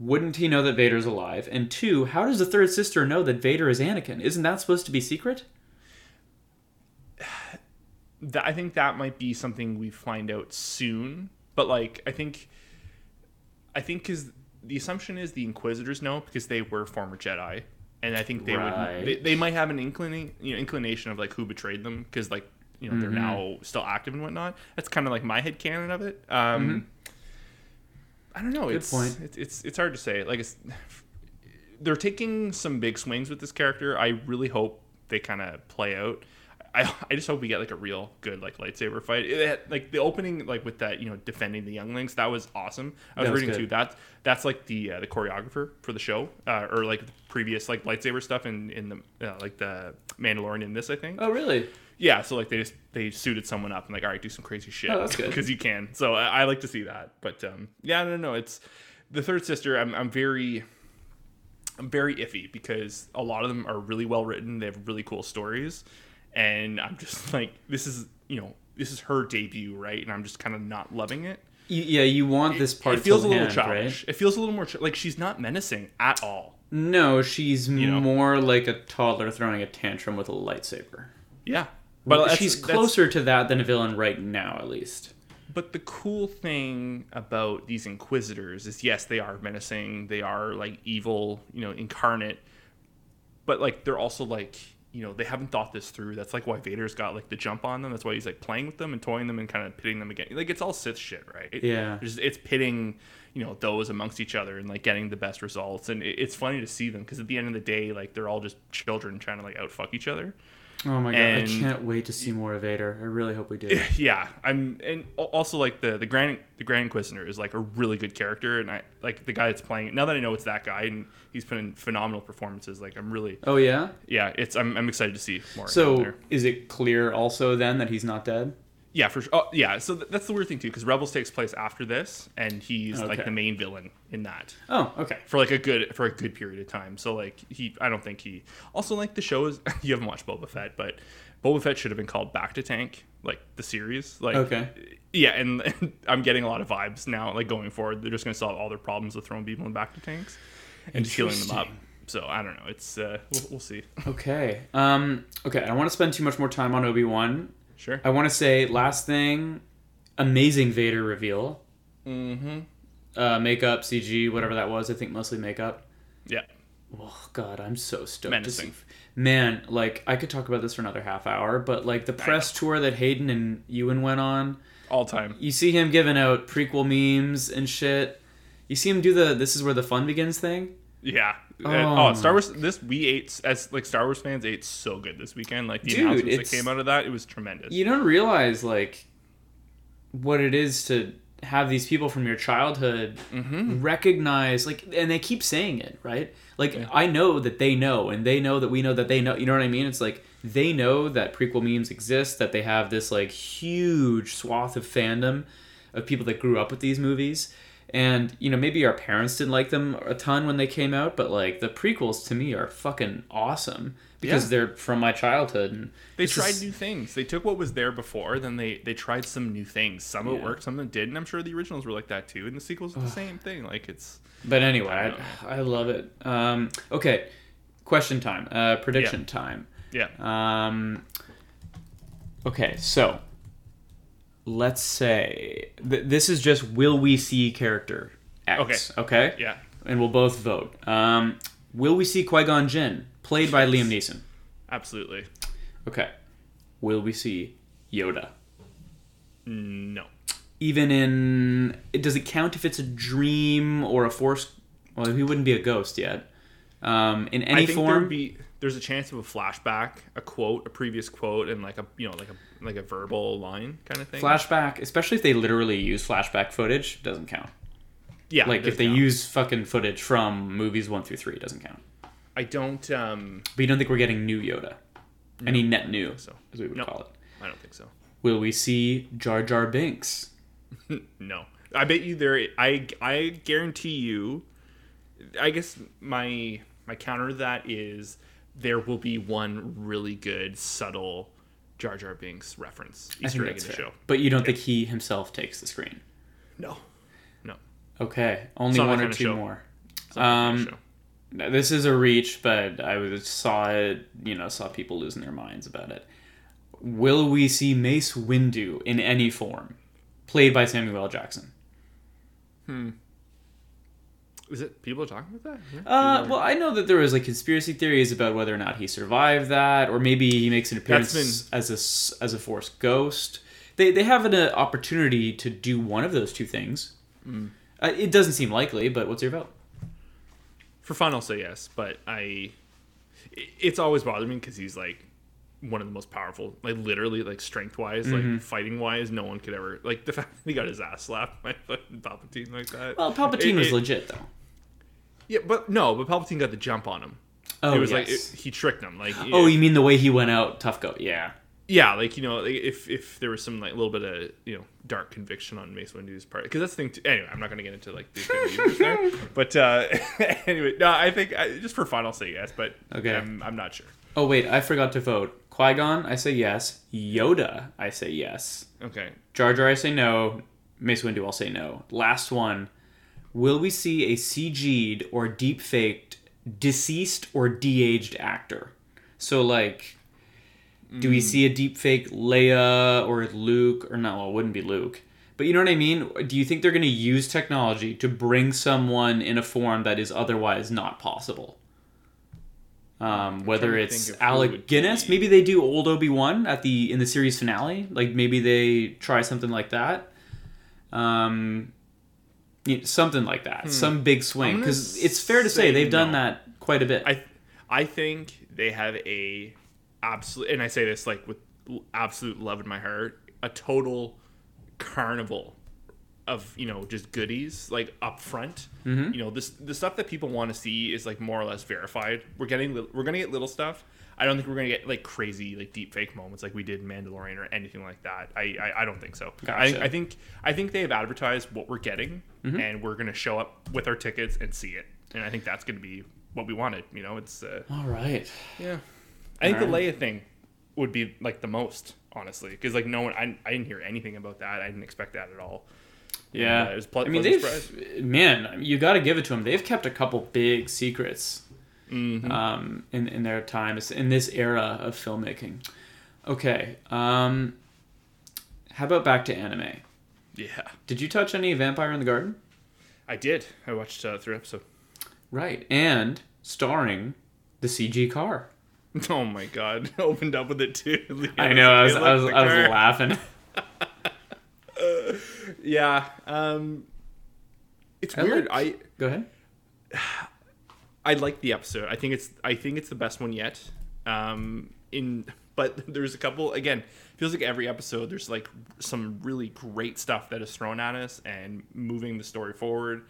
wouldn't he know that Vader's alive? And two, how does the third sister know that Vader is Anakin? Isn't that supposed to be secret? That I think that might be something we find out soon. But like, I think, I think because the assumption is the Inquisitors know because they were former Jedi, and I think they Right. would. They, they might have an inclining, you know, inclination of like who betrayed them because like you know they're now still active and whatnot. That's kind of like my head canon of it. Um, I don't know. it's, point. It's, it's it's hard to say. Like it's they're taking some big swings with this character. I really hope they kind of play out. I, I just hope we get like a real good like lightsaber fight. It had, like the opening like with that you know defending the younglings that was awesome. I was was reading good. too that that's like the uh, the choreographer for the show uh, or like the previous like lightsaber stuff in in the uh, like the Mandalorian in this I think. Oh, really? Yeah, so like they just they suited someone up and like all right do some crazy shit. Oh, that's because you can. So I, I like to see that. But um, yeah, no, no, it's the third sister. I'm I'm very I'm very iffy because a lot of them are really well written. They have really cool stories, and I'm just like, this is you know this is her debut, right? And I'm just kind of not loving it. Yeah, you want this part it feels a little land, childish. right? It feels a little more like she's not menacing at all. No, she's know? more like a toddler throwing a tantrum with a lightsaber. Yeah, But that's- she's that's- closer to that than a villain right now, at least. But the cool thing about these inquisitors is yes, they are menacing, they are like evil, you know, incarnate. But like they're also like, you know, they haven't thought this through. That's like why Vader's got like the jump on them. That's why he's like playing with them and toying them and kind of pitting them again. Like it's all Sith shit, right? Yeah. It's, it's pitting, you know, those amongst each other and like getting the best results. And it, it's funny to see them because at the end of the day, like they're all just children trying to like outfuck each other. Oh my god, And- I can't wait to see more of Vader. I really hope we do. yeah i'm and also like the the grand the grand inquisitor is like a really good character and i like the guy that's playing it now that i know it's that guy and he's put in phenomenal performances like i'm really Oh yeah. yeah it's i'm, I'm excited to see more So is it clear also then that he's not dead? Yeah for sure oh, yeah so th- that's the weird thing too because rebels takes place after this and he's like the main villain in that Oh, okay. for like a good for a good period of time. So like he, I don't think he. Also like the show is you haven't watched Boba Fett, but Boba Fett should have been called Bacta Tank, like the series. Like Okay. yeah, and, and I'm getting a lot of vibes now. Like going forward, they're just gonna solve all their problems with throwing people in bacta tanks and just healing them up. So I don't know. It's uh, we'll, we'll see. Okay. Um. Okay. I don't want to spend too much more time on Obi Wan. Sure. I want to say last thing, amazing Vader reveal. Mm-hmm. Uh, makeup, CG, whatever that was. I think mostly makeup. Yeah. Oh God, I'm so stoked Menacing. see. Man, like I could talk about this for another half hour, but like the press tour that Hayden and Ewan went on, All time. you see him giving out prequel memes and shit. You see him do the "This is where the fun begins" thing. Yeah. Oh. Oh, Star Wars. This we ate as like Star Wars fans ate so good this weekend. Like the Dude, announcements that came out of that, it was tremendous. You don't realize like what it is to have these people from your childhood Mm-hmm. recognize like and they keep saying it right like i know that they know and they know that we know that they know you know what i mean it's like they know that prequel memes exist that they have this like huge swath of fandom of people that grew up with these movies and you know maybe our parents didn't like them a ton when they came out but like the prequels to me are fucking awesome because Yeah. they're from my childhood and They tried just- new things. They took what was there before, then they they tried some new things. Some of it worked, some of it didn't I'm sure the originals were like that too. And the sequels are the same thing. Like it's But anyway, I I, I love it. Um, okay, question time. Uh, prediction time. yeah. Um, okay, so let's say th- this is just will we see character X? Okay. Okay. Yeah. And we'll both vote. Um, will we see Qui Gon Jinn played by Liam Neeson? Absolutely. Okay. Will we see Yoda? No. Even in, does it count if it's a dream or a force? Well, he wouldn't be a ghost yet. Um, in any I think form. be there's a chance of a flashback, a quote, a previous quote, and like a you know like a like a verbal line kind of thing. flashback, especially if they literally use flashback footage, doesn't count. yeah. Like if they count. use fucking footage from movies one through three, it doesn't count. I don't. um But you don't think we're getting new Yoda? Any net new, so. as we would No. call it. I don't think so. Will we see Jar Jar Binks? No. I bet you there. I I guarantee you. I guess my my counter to that is there will be one really good subtle Jar Jar Binks reference I Easter think egg in the fair. show. But you don't think he himself takes the screen? No. No. Okay, only one or two show. more. It's not that kind of Um, show. Now, This is a reach, but I was- saw it. You know, saw people losing their minds about it. Will we see Mace Windu in any form, played by Samuel L. Jackson? Is it people are talking about that? Yeah. Uh, well, I know that there was like conspiracy theories about whether or not he survived that, or maybe he makes an appearance That's as a as a Force ghost. They they have an uh, opportunity to do one of those two things. Mm. Uh, it doesn't seem likely, but what's your vote? For fun, I'll say yes, but I. It's always bothered me because he's like one of the most powerful, like literally, like strength wise, Mm-hmm. like fighting wise. No one could ever like the fact that he got his ass slapped by Palpatine like that. Well, Palpatine It- was it- legit though. Yeah, but no, but Palpatine got the jump on him. Oh, it was yes. like it, he tricked him. Like oh, it- you mean the way he went out, tough goat? Yeah. yeah, like you know, like, if if there was some like little bit of you know dark conviction on Mace Windu's part, because that's the thing. Too, anyway, I'm not going to get into like the believers there, but uh, anyway, no, I think I, just for fun, I'll say yes, but Okay. I'm, I'm not sure. Oh wait, I forgot to vote. Qui Gon, I say yes. Yoda, I say yes. Okay, Jar Jar, I say no. Mace Windu, I'll say no. Last one. Will we see a CG'd or deep faked deceased or de-aged actor? So like, do we see a deep fake Leia or Luke or no? Well, it wouldn't be Luke. But you know what I mean? Do you think they're going to use technology to bring someone in a form that is otherwise not possible? Um, whether it's think of who Alec Guinness, be- maybe they do old Obi Wan at the in the series finale. Like maybe they try something like that. Um, you know, something like that, some big swing. Hmm. Because it's fair to say say they've done that quite a bit. I I think they have a absolute, and I say this like with absolute love in my heart, a total carnival of you know just goodies like up front. Mm-hmm. You know this the stuff that people want to see is like more or less verified. We're getting we're gonna get little stuff. I don't think we're gonna get like crazy like deep fake moments like we did in Mandalorian or anything like that. I I, I don't think so. I, Gotcha. I think I think they have advertised what we're getting, Mm-hmm. and we're gonna show up with our tickets and see it. And I think that's gonna be what we wanted. You know, it's uh, All right. yeah. I think the Leia thing would be like the most honestly, because like no one, I, I didn't hear anything about that. I didn't expect that at all. Yeah, uh, it was ple- I mean, they've man, you got to give it to them. They've kept a couple big secrets um, in in their time in this era of filmmaking. Okay, um, how about back to anime? Yeah, Did you touch any Vampire in the Garden? I did. I watched uh, through episode. Right, and starring the CG car. Oh my god! Opened up with it too. I know. I was I was, I was laughing. Yeah. Um, it's I weird. like- I Go ahead. I like the episode. I think it's I think it's the best one yet. Um, in but there's a couple again. Feels like every episode there's like some really great stuff that is thrown at us and moving the story forward,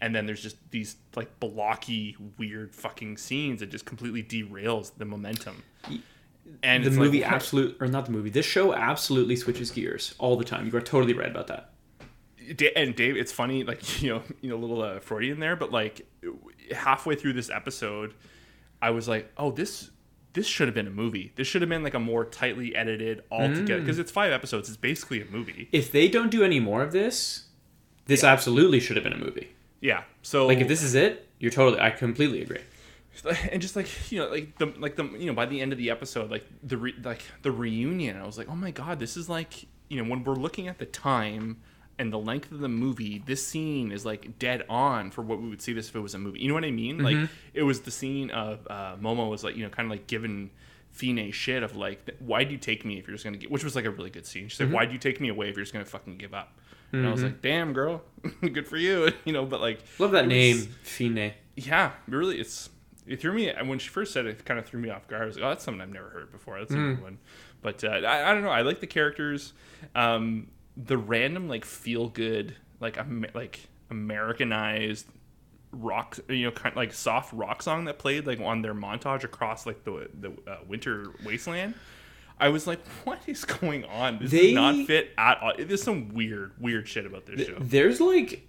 and then there's just these like blocky weird fucking scenes that just completely derails the momentum. And The it's movie like, absolute or not the movie. This show absolutely switches gears all the time. You are totally right about that. And Dave, it's funny, like you know, you know, a little uh, Freudian there, but like halfway through this episode, I was like, oh, this this should have been a movie. This should have been like a more tightly edited all together because mm. it's five episodes. It's basically a movie. If they don't do any more of this, this absolutely should have been a movie. Yeah. So Like if this is it, you're totally. I completely agree. and just like you know, like the like the you know by the end of the episode, like the re, like the reunion, I was like, oh my god, this is like you know when we're looking at the time and the length of the movie, this scene is like dead on for what we would see this if it was a movie. You know what I mean? Like it was the scene of uh, Momo was like you know kind of like giving Fine shit of like why do you take me if you're just gonna get which was like a really good scene. She's like why do you take me away if you're just gonna fucking give up? And I was like, damn girl, good for you, you know. But like Love that it was- name, Fine. yeah, really, it's it threw me when she first said it. It kind of threw me off guard. I was like, oh, that's something I've never heard before. That's a new one. But uh, I, I don't know. I like the characters. Um, the random like feel good like Am- like Americanized rock you know kind of like soft rock song that played like on their montage across like the the uh, winter wasteland. I was like, what is going on? This They- does not fit at all. There's some weird, weird shit about this show. There's like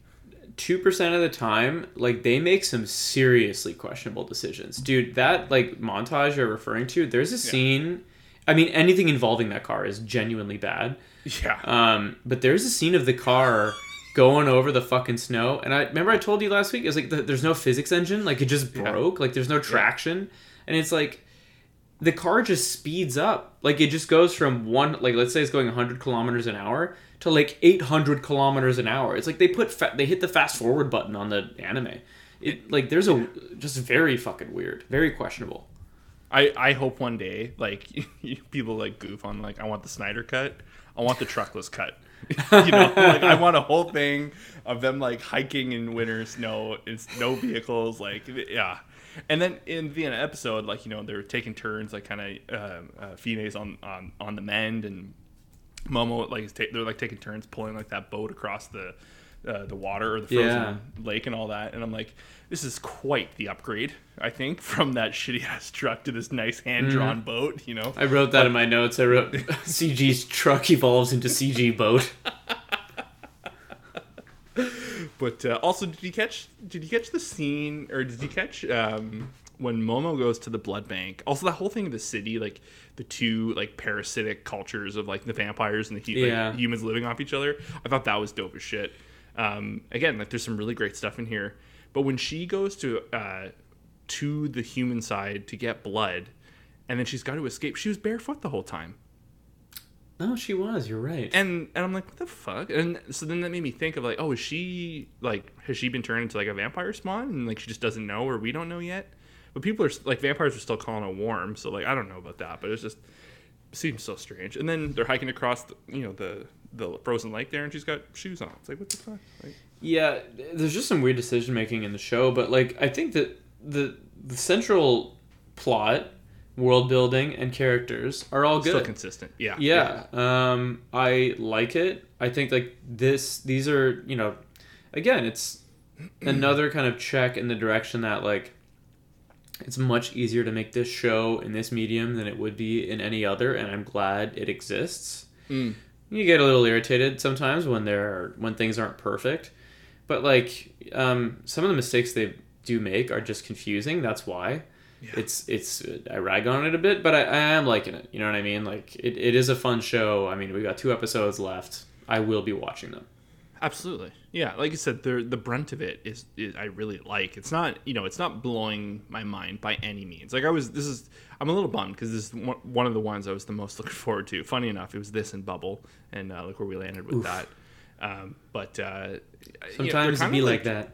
two percent of the time, like they make some seriously questionable decisions, dude. That like montage you're referring to, there's a scene. I mean, anything involving that car is genuinely bad. Yeah. Um, but there's a scene of the car going over the fucking snow, and I remember I told you last week. It was like the, there's no physics engine, like it just broke, like there's no traction, and it's like the car just speeds up, like it just goes from one, like let's say it's going 100 kilometers an hour to like 800 kilometers an hour. It's like they put fa- they hit the fast forward button on the anime. It like there's a just very fucking weird, very questionable. I, I hope one day like people like goof on like I want the Snyder cut. I want the truckless cut. you know, like I want a whole thing of them like hiking in winter snow and no vehicles. Like yeah, and then in the episode, like you know they're taking turns, like kind of um, uh, Fine's on on on the mend and Momo like ta- they're like taking turns pulling like that boat across the uh, the water or the frozen Yeah. lake and all that. And I'm like, this is quite the upgrade, I think, from that shitty ass truck to this nice hand drawn boat. You know, I wrote that in my notes. I wrote CG's truck evolves into CG boat. But uh, also, did you catch? Did you catch the scene, or did you catch um, when Momo goes to the blood bank? Also, the whole thing of the city, like the two like parasitic cultures of like the vampires and the Yeah. like, humans living off each other. I thought that was dope as shit. Um, again, like there's some really great stuff in here. But when she goes to uh, to the human side to get blood, and then she's got to escape, she was barefoot the whole time. No, she was. You're right. And and I'm like, what the fuck? And so then that made me think of like, oh, is she like has she been turned into like a vampire spawn and like she just doesn't know or we don't know yet? But people are like vampires are still calling it warm, so like I don't know about that, but it's just seems so strange. And then they're hiking across the, you know the the frozen lake there, and she's got shoes on. It's like what the fuck? Like, Yeah, there's just some weird decision making in the show, but like I think that the the central plot, world building, and characters are all good. still consistent. Yeah. yeah, um, I like it. I think like this, these are you know, again, it's another kind of check in the direction that like it's much easier to make this show in this medium than it would be in any other, and I'm glad it exists. Mm. You get a little irritated sometimes when there when things aren't perfect, but like um, some of the mistakes they do make are just confusing. That's why it's it's I rag on it a bit, but I, I am liking it. You know what I mean? Like it, it is a fun show. I mean, we got two episodes left. I will be watching them. Absolutely. Yeah, like you said, the the brunt of it is, is I really like. It's not you know it's not blowing my mind by any means. Like I was this is I'm a little bummed because this is one of the ones I was the most looking forward to. Funny enough, it was this and Bubble, and uh, look where we landed with that. Um, but uh, yeah, they're Sometimes it be like that.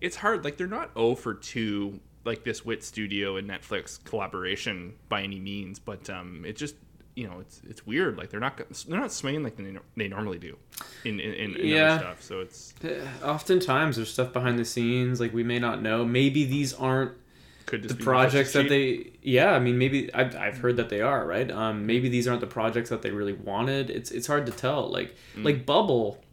It's hard. Like they're not 0 for two like this Wit Studio and Netflix collaboration by any means, but um, it just you know it's it's weird. Like they're not they're not swinging like they, they normally do in in, in, in Yeah. other stuff. So it's Uh, Oftentimes, there's stuff behind the scenes like we may not know. Maybe these aren't could just the projects that they. Yeah, I mean, maybe I've, I've heard that they are right. Um, maybe these aren't the projects that they really wanted. It's it's hard to tell. Like like Bubble.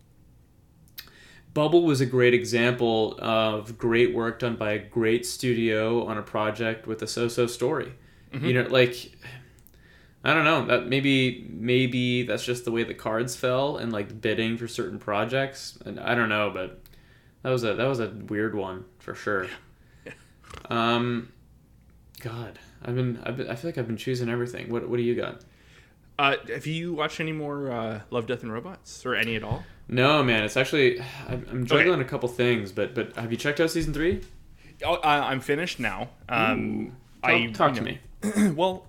Bubble was a great example of great work done by a great studio on a project with a so-so story. You know, like I don't know that maybe maybe that's just the way the cards fell and like bidding for certain projects. And I don't know, but that was a that was a weird one for sure. Um, God, I've been, I've been I feel like I've been choosing everything. What what do you got? Uh, have you watched any more uh, Love, Death, and Robots or any at all? No, man, it's actually I'm, I'm juggling a couple things, but but have you checked out season three? Oh, I, I'm finished now. Um, Talk, I talk you to know- me. well,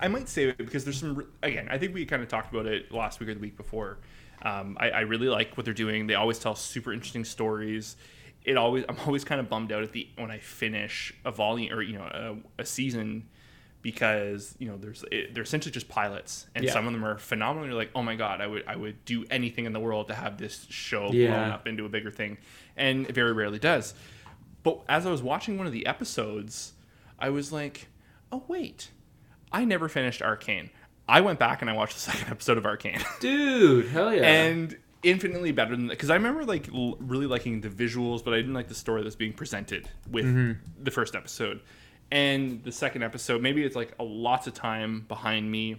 I might save it because there's some. Again, I think we kind of talked about it last week or the week before. Um, I, I really like what they're doing. They always tell super interesting stories. It always I'm always kind of bummed out at the when I finish a volume or you know a, a season because you know there's it, they're essentially just pilots and Yeah. some of them are phenomenal. You're like, oh my god, I would I would do anything in the world to have this show blown up into a bigger thing, and it very rarely does. But as I was watching one of the episodes, I was like, oh wait, I never finished Arcane. I went back and I watched the second episode of Arcane, Dude, hell yeah! and infinitely better than that because I remember like l- really liking the visuals, but I didn't like the story that's being presented with Mm-hmm. the first episode. And the second episode, maybe it's like a lots of time behind me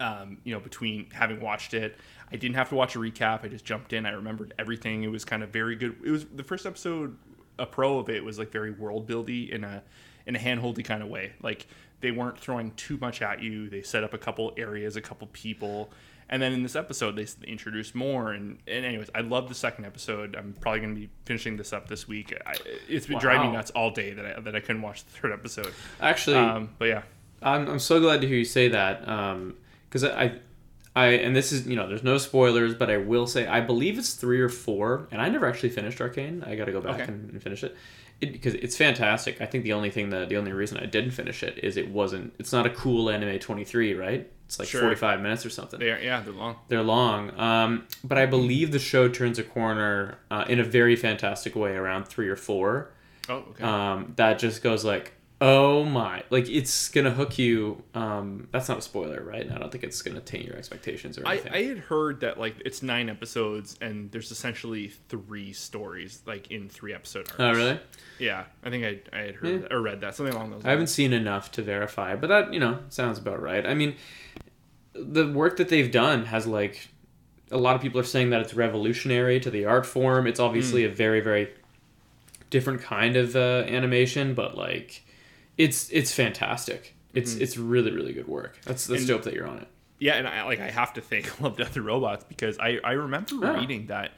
um, you know, between having watched it, I didn't have to watch a recap. I just jumped in. I remembered everything. It was kind of very good. It was the first episode. A pro of it was like very world buildy in a in a handholdy kind of way. Like they weren't throwing too much at you. They set up a couple areas, a couple people, and then in this episode they introduced more. And, and anyways, I love the second episode. I'm probably going to be finishing this up this week. I, it's been driving me nuts all day that I, that I couldn't watch the third episode. Actually, Um, but yeah, I'm, I'm so glad to hear you say that because I, I and this is you know there's no spoilers, but I will say I believe it's three or four, and I never actually finished Arcane. I got to go back Okay. and, and finish it. It, because it's fantastic. I think the only thing that the only reason I didn't finish it is it wasn't. It's not a cool anime 23, right? It's like Sure. 45 minutes or something. they are, yeah, they're long. They're long, um, but I believe the show turns a corner uh, in a very fantastic way around three or four. Oh, okay. Um, that just goes like, oh my, like it's gonna hook you. Um, that's not a spoiler, right? I don't think it's gonna taint your expectations or anything. I had heard that like it's nine episodes and there's essentially three stories like in three episode arcs. oh really? Yeah, I think I, I had heard Yeah. that, or read that something along those lines. I haven't seen enough to verify, but that you know sounds about right. I mean, the work that they've done has like a lot of people are saying that it's revolutionary to the art form. It's obviously a very very different kind of uh, animation, but like it's it's fantastic. It's it's really really good work. That's that's And- dope that you're on it. Yeah, and I like I have to thank Love Death and Robots because I I remember Ah. reading that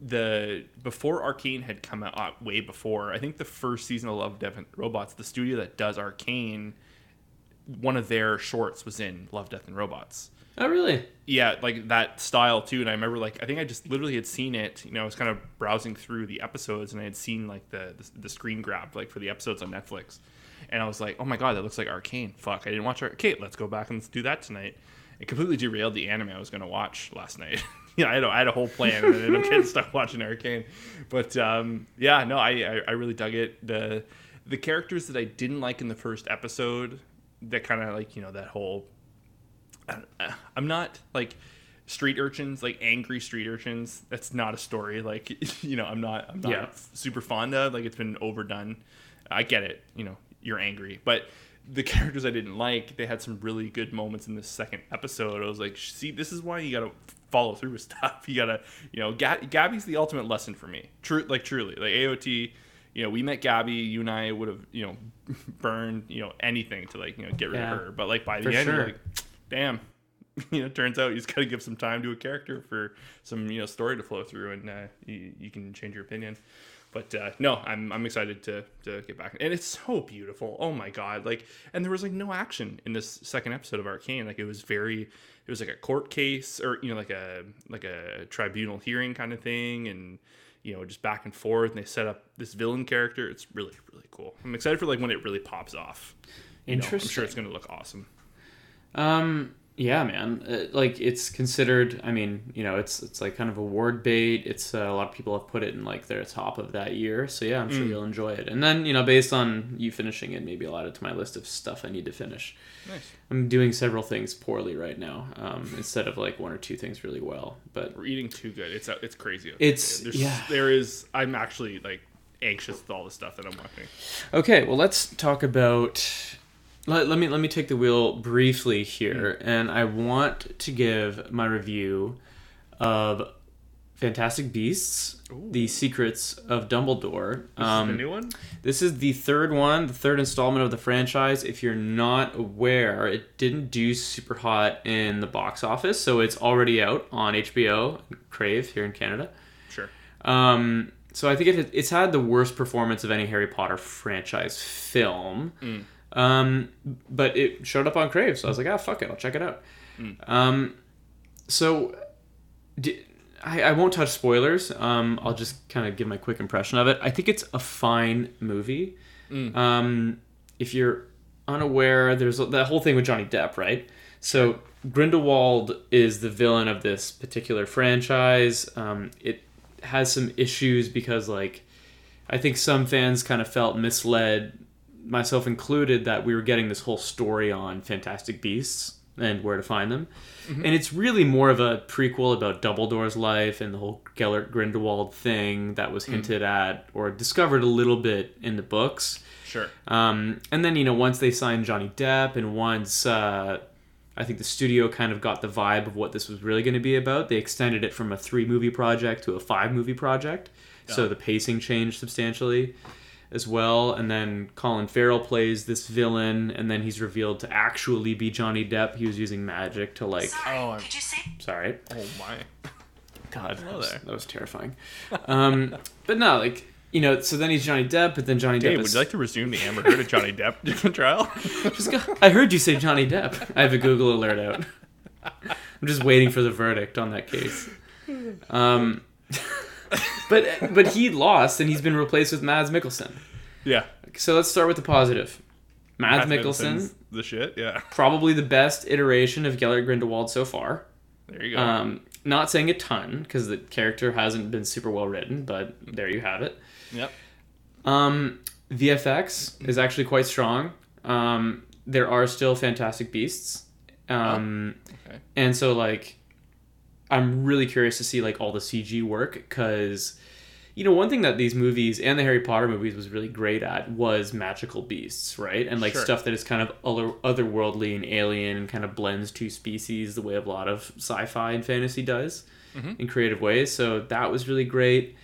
the before Arcane had come out uh, way before I think the first season of Love Death and Robots the studio that does Arcane one of their shorts was in Love Death and Robots. Oh really? yeah like that style too and i remember like i think i just literally had seen it you know i was kind of browsing through the episodes and i had seen like the the, the screen grab like for the episodes on netflix and i was like oh my god that looks like arcane fuck i didn't watch arcane let's go back and let's do that tonight it completely derailed the anime i was going to watch last night yeah I had, a, I had a whole plan and then i'm getting stuck watching arcane but um, yeah no I, I i really dug it the the characters that i didn't like in the first episode that kind of like you know that whole I- I'm not like street urchins, like angry street urchins. That's not a story. Like you know, I'm not. I'm not Yeah. super fond of. Like it's been overdone. I get it. You know, you're angry, but the characters I didn't like, they had some really good moments in the second episode. I was like, see, this is why you gotta follow through with stuff. You gotta, you know, Ga- Gabby's the ultimate lesson for me. True, like truly, like AOT. You know, we met Gabby. You and I would have, you know, burned, you know, anything to like, you know, get rid Yeah. of her. But like by the end, you're like, damn, you know, turns out you just got to give some time to a character for some you know story to flow through, and uh, you, you can change your opinion. But uh, no, I'm I'm excited to to get back, and it's so beautiful. Oh my god! Like, and there was like no action in this second episode of Arcane. Like, it was very, it was like a court case, or you know, like a like a tribunal hearing kind of thing, and you know, just back and forth. And they set up this villain character. It's really really cool. I'm excited for like when it really pops off. You know, Interesting. I'm sure it's going to look awesome. Um, yeah, man. Uh, like it's considered. I mean, you know, it's it's like kind of award bait. It's uh, a lot of people have put it in like their top of that year. So yeah, I'm sure you'll enjoy it. And then you know, based on you finishing it, maybe I'll add it to my list of stuff I need to finish. Nice. I'm doing several things poorly right now, um, instead of like one or two things really well. But We're eating too good. It's uh, it's crazy. It's- There's, yeah. There is. I'm actually like anxious with all the stuff that I'm watching. Okay, well, let's talk about. Let, let me let me take the wheel briefly here, and I want to give my review of Fantastic Beasts: The Secrets of Dumbledore. This Um, is the new one. this is the third one, the third installment of the franchise. If you're not aware, it didn't do super hot in the box office, so it's already out on HBO, Crave here in Canada. Sure. Um, so I think it, it's had the worst performance of any Harry Potter franchise film. Um, but it showed up on Crave, so I was like, ah, fuck it, I'll check it out. Um, so I, I won't touch spoilers. Um, I'll just kind of give my quick impression of it. I think it's a fine movie. Um, if you're unaware, there's that whole thing with Johnny Depp, right? So Grindelwald is the villain of this particular franchise. Um, it has some issues because, like, I think some fans kind of felt misled, myself included, that we were getting this whole story on Fantastic Beasts and where to find them. And it's really more of a prequel about Dumbledore's life and the whole Gellert Grindelwald thing that was hinted at or discovered a little bit in the books. Sure. Um, and then you know once they signed Johnny Depp and once uh, I think the studio kind of got the vibe of what this was really going to be about, they extended it from a three movie project to a five movie project. So the pacing changed substantially as well. And then Colin Farrell plays this villain, and then he's revealed to actually be Johnny Depp. He was using magic to like. Sorry, Oh, I'm- could you say? Sorry. Oh my. God, that was, there. that was terrifying. Um, but no, like you know, so then he's Johnny Depp, but then Johnny Dave, Depp would is. you like to resume the Amber Heard and Johnny Depp trial? Just go, I heard you say Johnny Depp. I have a Google alert out. I'm just waiting for the verdict on that case. Um, but but he lost, and he's been replaced with Mads Mikkelsen. yeah. So let's start with the positive. Mads Matt Mikkelsen, The shit. Yeah. probably the best iteration of Gellert Grindelwald so far. There you go. Um, not saying a ton because the character hasn't been super well written, but there you have it. yep. Um, VFX is actually quite strong. Um, there are still Fantastic Beasts. Um, Okay. and so like, I'm really curious to see like all the CG work because, you know, one thing that these movies and the Harry Potter movies was really great at was magical beasts, right? And like Sure. stuff that is kind of other otherworldly and alien and kind of blends two species the way a lot of sci-fi and fantasy does in creative ways. So that was really great.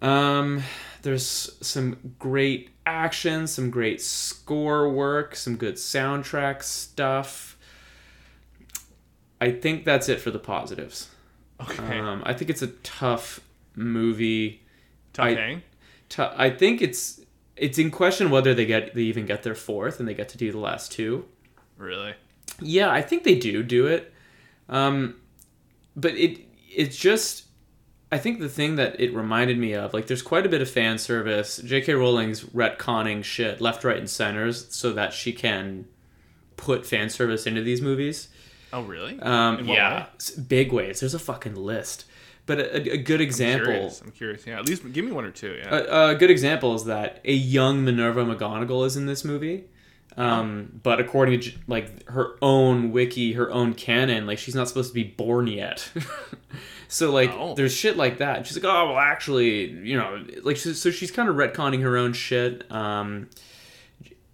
Um, there's some great action, some great score work, some good soundtrack stuff. I think that's it for the positives. Okay. Um, I think it's a tough movie. Tough I- hang. Tou- I think it's it's in question whether they get they even get their fourth and they get to do the last two. Really. Yeah, I think they do do it. Um, but it it's just I think the thing that it reminded me of, like, there's quite a bit of fan service. J.K. Rowling's retconning shit left, right, and centers so that she can put fan service into these movies. Oh, really? Um, yeah, way? big ways. There's a fucking list. But a, a good example, Curious. I'm curious. Yeah. At least give me one or two. Yeah. a, a good example is that a young Minerva McGonagall is in this movie. Um, but according to like her own wiki, her own canon, like she's not supposed to be born yet. so like, Oh. there's shit like that. She's like, oh well, actually, you know, like so so she's kind of retconning her own shit. Um,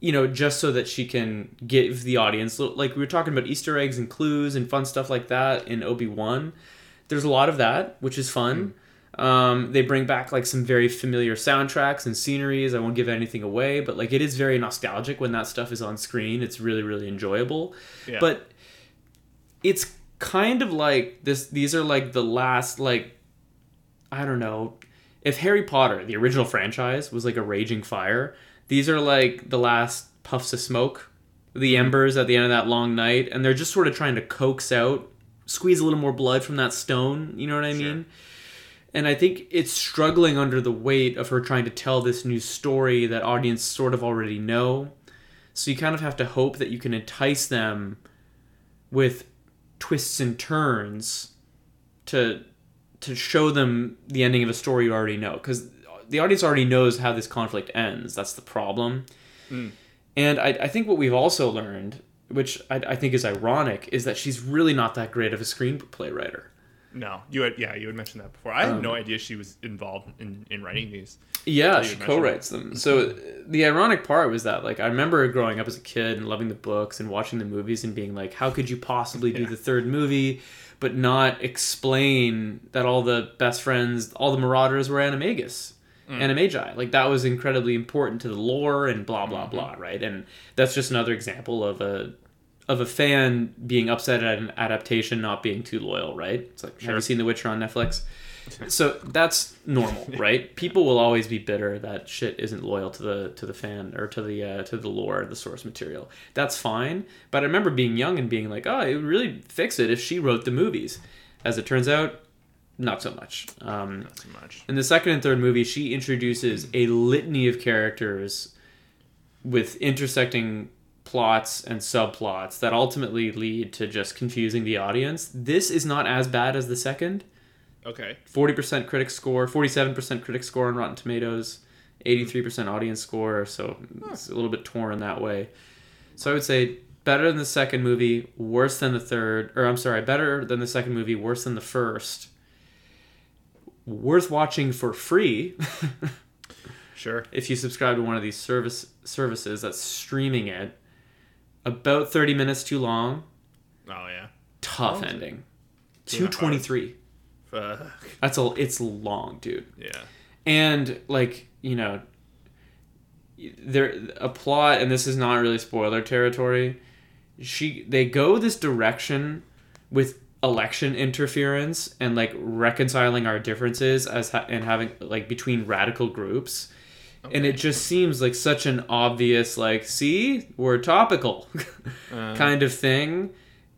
you know, just so that she can give the audience like we were talking about Easter eggs and clues and fun stuff like that in Obi Wan. There's a lot of that, which is fun. Um, they bring back like some very familiar soundtracks and sceneries. I won't give anything away, but like it is very nostalgic when that stuff is on screen. It's really really enjoyable. Yeah. But it's kind of like this these are like the last like I don't know. If Harry Potter, the original franchise, was like a raging fire, these are like the last puffs of smoke, the hmm. embers at the end of that long night, and they're just sort of trying to coax out, squeeze a little more blood from that stone, you know what I Sure. mean? And I think it's struggling under the weight of her trying to tell this new story that audience sort of already know. So you kind of have to hope that you can entice them with twists and turns to to show them the ending of a story you already know because the audience already knows how this conflict ends that's the problem and I, I think what we've also learned which I, I think is ironic is that she's really not that great of a screenplay writer No, you had yeah, you had mentioned that before. I had Um, no idea she was involved in, in writing these. Yeah, she co-writes them. So the ironic part was that like I remember growing up as a kid and loving the books and watching the movies and being like, how could you possibly do Yeah. the third movie but not explain that all the best friends, all the Marauders were Animagus, Animagi? Like that was incredibly important to the lore and blah blah blah, right? And that's just another example of a of a fan being upset at an adaptation not being too loyal, right? It's like, have Sure. you seen The Witcher on Netflix? so that's normal, right? People will always be bitter that shit isn't loyal to the to the fan or to the uh, to the lore, the source material. That's fine. But I remember being young and being like, oh, it would really fix it if she wrote the movies. As it turns out, not so much. Um, Not so much. in the second and third movie, she introduces a litany of characters with intersecting plots and subplots that ultimately lead to just confusing the audience. This is not as bad as the second. Okay. 40% critic score, 47% critic score on Rotten Tomatoes, 83% audience score, so it's a little bit torn that way. So I would say better than the second movie, worse than the third, or I'm sorry, better than the second movie, worse than the first. Worth watching for free Sure. if you subscribe to one of these service services that's streaming it. About 30 minutes too long, Oh yeah. tough Oh, ending. Two and a half hours. 223. Fuck. That's all it's long, dude. Yeah. and like you know there a plot and this is not really spoiler territory she they go this direction with election interference and like reconciling our differences as ha- and having like between radical groups. And it just seems like such an obvious like see we're topical Uh, kind of thing.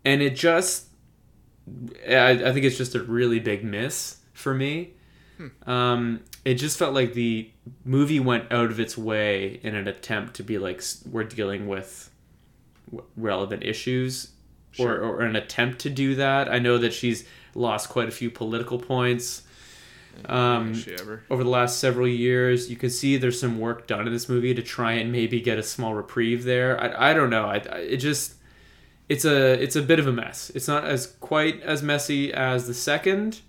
And it just I, I think it's just a really big miss for me. Um, it just felt like the movie went out of its way in an attempt to be like we're dealing with w- relevant issues Sure. or an attempt to do that i know that she's lost quite a few political points um, Is she ever? over the last several years. You can see there's some work done in this movie to try and maybe get a small reprieve there. I, I don't know. I, I it just it's a it's a bit of a mess. It's not as quite as messy as the second.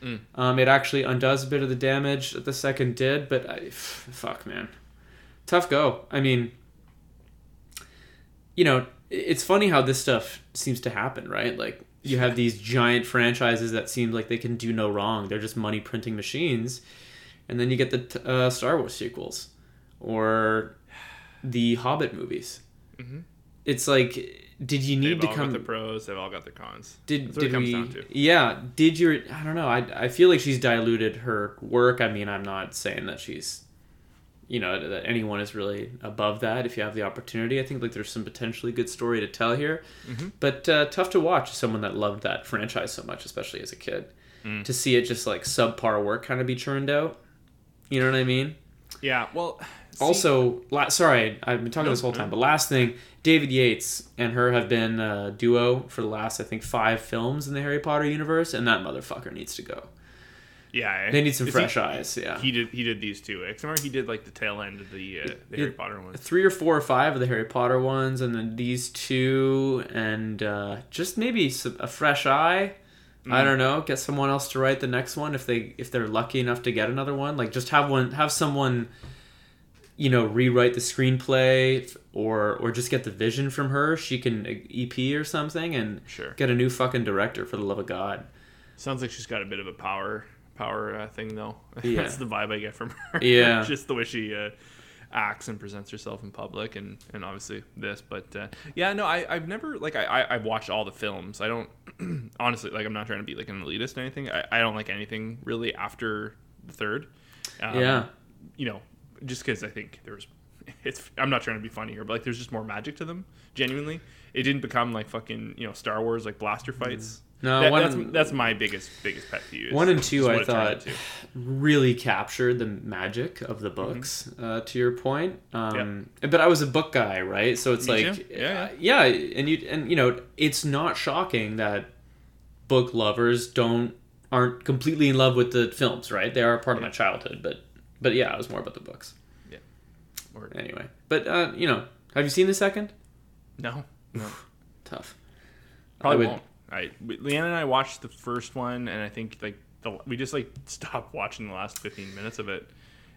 Mm. Um, it actually undoes a bit of the damage that the second did, but I, f- fuck man, tough go. I mean, you know, it's funny how this stuff seems to happen, right? Like you have these giant franchises that seem like they can do no wrong. They're just money printing machines, and then you get the uh, Star Wars sequels or the Hobbit movies. Mhm. It's like, did you need They've to all come? got the pros. They've all got their cons. Did That's what it did comes we? down to. Yeah. Did your? I don't know. I I feel like she's diluted her work. I mean, I'm not saying that she's, you know, that anyone is really above that. If you have the opportunity, I think like there's some potentially good story to tell here, Mm-hmm. but uh, tough to watch. as Someone that loved that franchise so much, especially as a kid, Mm. to see it just like subpar work kind of be churned out. You know what I mean? Yeah. Well. see- Also, la- sorry, I've been talking No, this whole no. time, but last thing, David Yates and her have been a duo for the last, I think, five films in the Harry Potter universe, and that motherfucker needs to go. Yeah. They need some Is fresh he, eyes, yeah. He did. He did these two. I remember he did like the tail end of the uh, the. Harry Potter ones. Three or four or five of the Harry Potter ones, and then these two, and uh, just maybe some, a fresh eye. Mm. I don't know. Get someone else to write the next one if they if they're lucky enough to get another one. Like just have one, have someone, you know, rewrite the screenplay or or just get the vision from her. She can uh, EP or something and Sure. get a new fucking director for the love of God. Sounds like she's got a bit of a power power uh, thing though. Yeah. That's the vibe I get from her. Yeah. Just the way she. Uh, acts and presents herself in public, and and obviously this. But uh, yeah, no, I I've never like I I- I've watched all the films. I don't honestly like. I'm not trying to be like an elitist or anything. I, I don't like anything really after the third. Um, Yeah. you know, just because I think there's, it's. I'm not trying to be funny here, but like there's just more magic to them. Genuinely, it didn't become like fucking you know Star Wars like blaster fights. No, That- one that's that's my biggest biggest pet peeve. is One and two, I thought, really captured the magic of the books. Uh, to your point, Mm-hmm. um, but I was a book guy, right? So it's Me like, too. Yeah, uh, yeah, and you and you know, it's not shocking that book lovers don't aren't completely in love with the films, right? They are a part of my childhood, but but yeah, it was more about the books Word. anyway. But uh, you know, have you seen the second? No, no, Tough. probably I would- won't. I Leanna and I watched the first one, and I think like the, we just like stopped watching the last 15 minutes of it,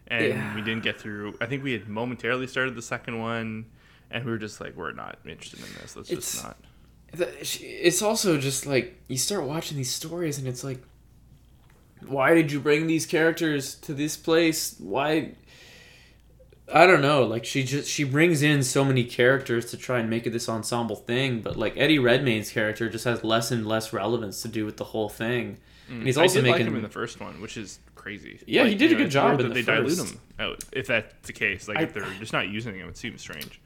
and Yeah. we didn't get through. I think we had momentarily started the second one, and we were just like, we're not interested in this. Let's It's- just not. The- It's also just like you start watching these stories, and it's like, why did you bring these characters to this place? Why? I don't know. Like she just she brings in so many characters to try and make it this ensemble thing, but like Eddie Redmayne's character just has less and less relevance to do with the whole thing, and he's also Mm. Making like him in the first one, which is crazy. Yeah, he did a know, good job in the they dilute him out. If that's the case, like I- if they're just not using him, it seems strange.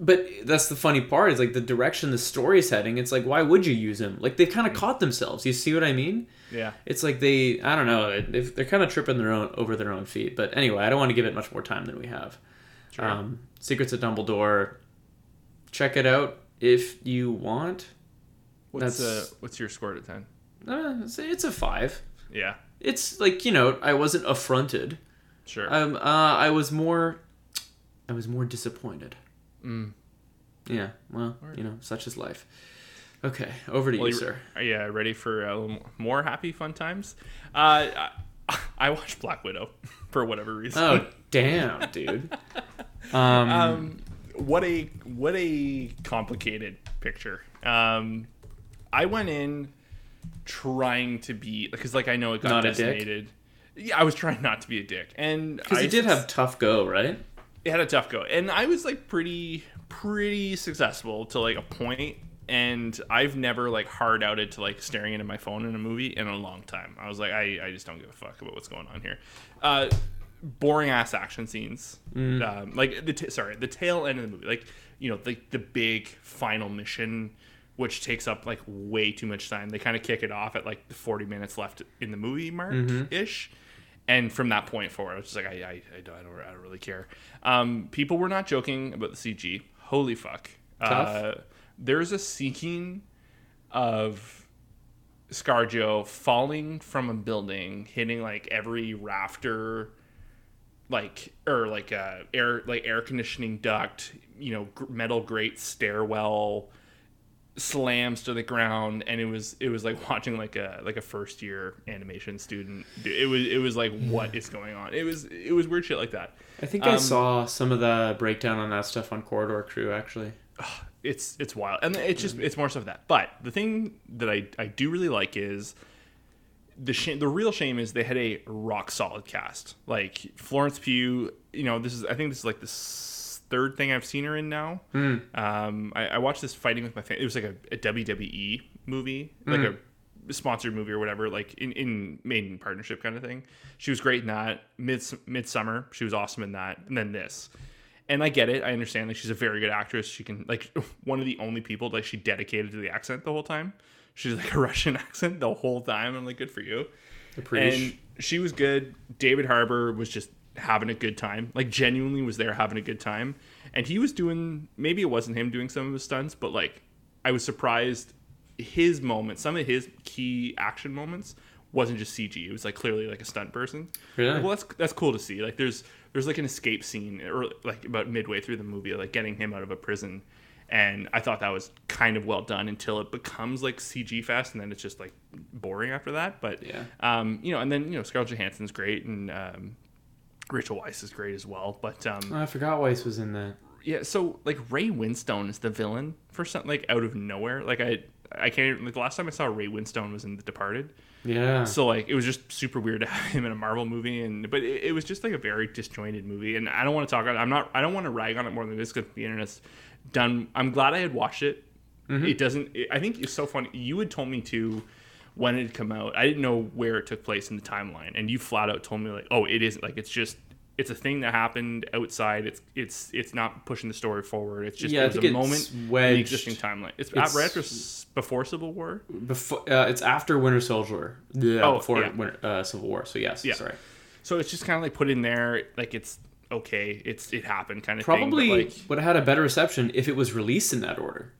But that's the funny part is like the direction the story's heading. It's like why would you use him? Like they've Mm. kind of caught themselves. You see what I mean? Yeah. It's like they I don't know. They're kind of tripping their own over their own feet. But anyway, I don't want to give it much more time than we have. Sure. Um, Secrets of Dumbledore. Check it out if you want. What's uh, what's your score of ten? Uh, it's, it's a five. Yeah. It's like you know I wasn't affronted. Sure. Um, uh, I was more, I was more disappointed. Mm. Yeah. Well, Word. you know, such is life. Okay, over to Well, you, you- sir. Are you ready for a little more happy fun times? Uh, I, I watched Black Widow for whatever reason. Oh damn, dude. Um, um, what a what a complicated picture. Um, I went in trying to be because like I know it got Not a dick? Yeah, I was trying not to be a dick, and because I he did have tough go, right? It had a tough go, and I was like pretty pretty successful to like a point, and I've never like hard outed to like staring into my phone in a movie in a long time. I was like, I, I just don't give a fuck about what's going on here. Uh, boring ass action scenes, um, like the t- sorry the tail end of the movie, like you know the the big final mission. Which takes up like way too much time. They kind of kick it off at like the 40 minutes left in the movie mark ish and from that point forward, I was just like, I, I, I, don't, I, don't, I don't really care. Um, people were not joking about the CG. Holy fuck! Uh, there's a scene of ScarJo falling from a building, hitting like every rafter, like or like uh, air like air conditioning duct, you know, gr- metal grate stairwell slams to the ground and it was it was like watching like a like a first year animation student do- it was it was like what is going on? It was it was weird shit like that. I think I Um, saw some of the breakdown on that stuff on Corridor Crew actually. it's it's wild. And it's just it's more stuff that. But the thing that i i do really like is the shame the real shame is they had a rock solid cast. Like florence pugh you know this is i think this is like the third thing i've seen her in now um I, I watched this fighting with my family it was like a, a wwe movie like a sponsored movie or whatever like in, in made in partnership kind of thing she was great in that mid midsummer she was awesome in that and then this and I get it. I understand. Like she's a very good actress. She can like one of the only people like she dedicated to the accent the whole time. She's like a Russian accent the whole time. I'm like, good for you. And she was good. David Harbour was just having a good time. Like genuinely was there having a good time. And he was doing maybe it wasn't him doing some of his stunts, but like I was surprised his moments, some of his key action moments wasn't just CG. It was like clearly like a stunt person. Really? Like, well, that's that's cool to see. Like there's there's like an escape scene or like about midway through the movie, like getting him out of a prison. And I thought that was kind of well done until it becomes like CG fast, and then it's just like boring after that. But Yeah. um, you know, and then you know Scarlett Johansson's great, and um, Rachel Weisz is great as well. But um, Oh, I forgot Weisz was in that. yeah, so like Ray Winstone is the villain for something like out of nowhere. Like I, I can't like the last time I saw Ray Winstone was in The Departed. Yeah. So like it was just super weird to have him in a Marvel movie, and but it, it was just like a very disjointed movie. And I don't want to talk about. It. I'm not. I don't want to rag on it more than this because the internet's done. I'm glad I had watched it. It doesn't. It, I think it's so funny. You had told me to when it had come out. I didn't know where it took place in the timeline, and you flat out told me like, oh, it isn't. Like it's just. It's a thing that happened outside. It's it's it's not pushing the story forward. It's just Yeah, it was a it's moment in the existing timeline. It's, it's- at right after before Civil War. Before uh, it's after Winter Soldier. Yeah. Oh, before yeah. Winter, uh, Civil War. So yes. Yeah. Sorry. So it's just kind of like put in there, like it's okay, it's it happened kind of Probably thing. like, would have had a better reception if it was released in that order.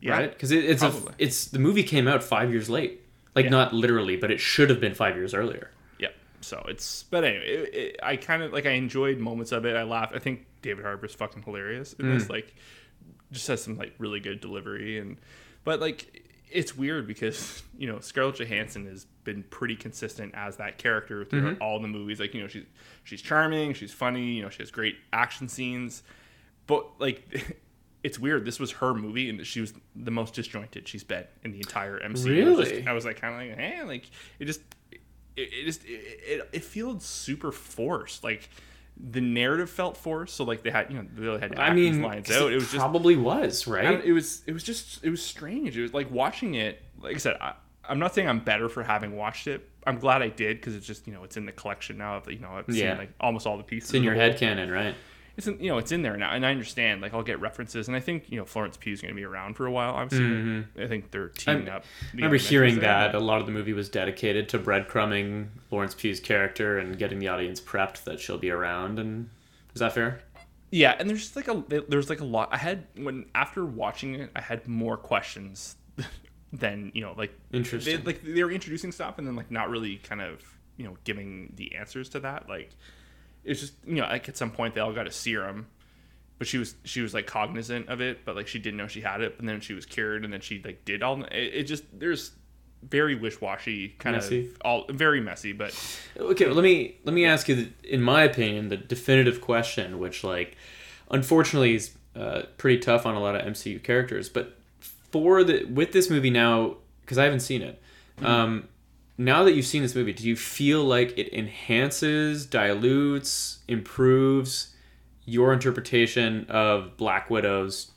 yeah, right? Because it, it's a, it's the movie came out five years late, like Yeah. not literally, but it should have been five years earlier. yeah. So it's, but anyway, it, it, I kind of like I enjoyed moments of it. I laughed. I think David Harbour's fucking hilarious in Mm. this. Like, just has some like really good delivery and, but like it's weird because you know Scarlett Johansson has been pretty consistent as that character throughout Mm-hmm. all the movies. Like you know she's she's charming, she's funny, you know she has great action scenes, but like. It's weird. This was her movie, and she was the most disjointed she's been in the entire MCU. I was just- Really? I was like, kind of like, hey, like it just, it, it just, it, it, it feels super forced. Like the narrative felt forced. So like they had, you know, they really had to I act these mean, lines out. it, It was just, probably was right. it was, it was just, it was strange. It was like watching it. Like I said, I, I'm not saying I'm better for having watched it. I'm glad I did because it's just, you know, it's in the collection now. Of, you know, I've Yeah. seen like almost all the pieces. it's in your head canon, right? It's in, you know it's in there now and i understand like i'll get references and i think you know florence pugh is going to be around for a while obviously i think they're teaming up Mm-hmm. I remember hearing that a lot of the movie was dedicated to breadcrumbing Florence Pugh's character and getting the audience prepped that she'll be around. And is that fair? yeah and there's like a there's like a lot i had when after watching it i had more questions than you know like Interesting. they, like they were introducing stuff and then like not really kind of you know giving the answers to that like it's just you know like at some point they all got a serum but she was she was like cognizant of it but like she didn't know she had it and then she was cured and then she like did all it, it just there's very wish-washy kind Messy. of all very messy but Okay, well, let me let me ask you, the, in my opinion, the definitive question, which like, unfortunately, is uh, pretty tough on a lot of MCU characters. But for the with this movie now, because I haven't seen it, um, now that you've seen this movie, do you feel like it enhances, dilutes, improves your interpretation of Black Widow's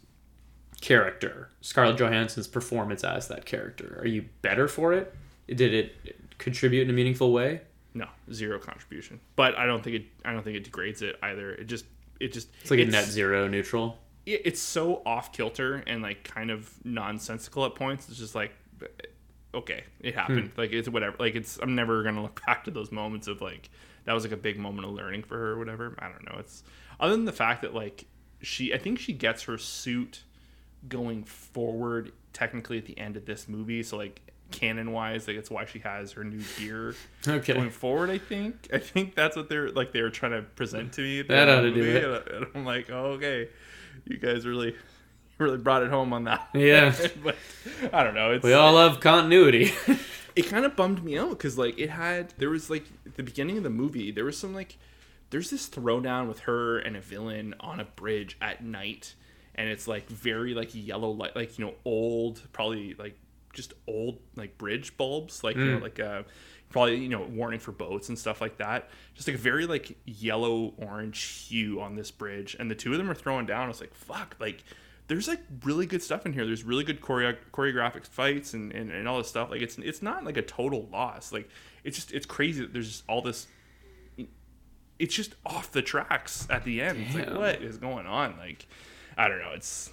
character, Scarlett Johansson's performance as that character? Are you better for it? Did it contribute in a meaningful way? no zero contribution but i don't think it i don't think it degrades it either it just it just It's like a net zero neutral. it- it's so off kilter and like kind of nonsensical at points. It's just like, okay, it happened. Hmm. Like it's whatever. Like it's I'm never gonna look back to those moments of like that was like a big moment of learning for her or whatever. I don't know. It's other than the fact that like she I think she gets her suit going forward technically at the end of this movie. So like canon wise, like it's why she has her new gear Okay. going forward. I think I think that's what they're like they were trying to present to me. That ought to do movie, it. And I'm like, oh, okay, you guys really really brought it home on that. Yeah. but I don't know. It's We all love continuity. it kind of bummed me out because like it had there was like the beginning of the movie there was some like there's this throwdown with her and a villain on a bridge at night and it's like very like yellow light like you know old probably like just old like bridge bulbs like you know like uh probably you know warning for boats and stuff like that just like a very like yellow orange hue on this bridge and the two of them are throwing down it's like fuck like there's like really good stuff in here. There's really good choreo- choreographic fights and, and, and all this stuff. Like it's it's not like a total loss. Like it's just it's crazy that there's just all this it's just off the tracks at the end. It's like what is going on? Like i don't know. It's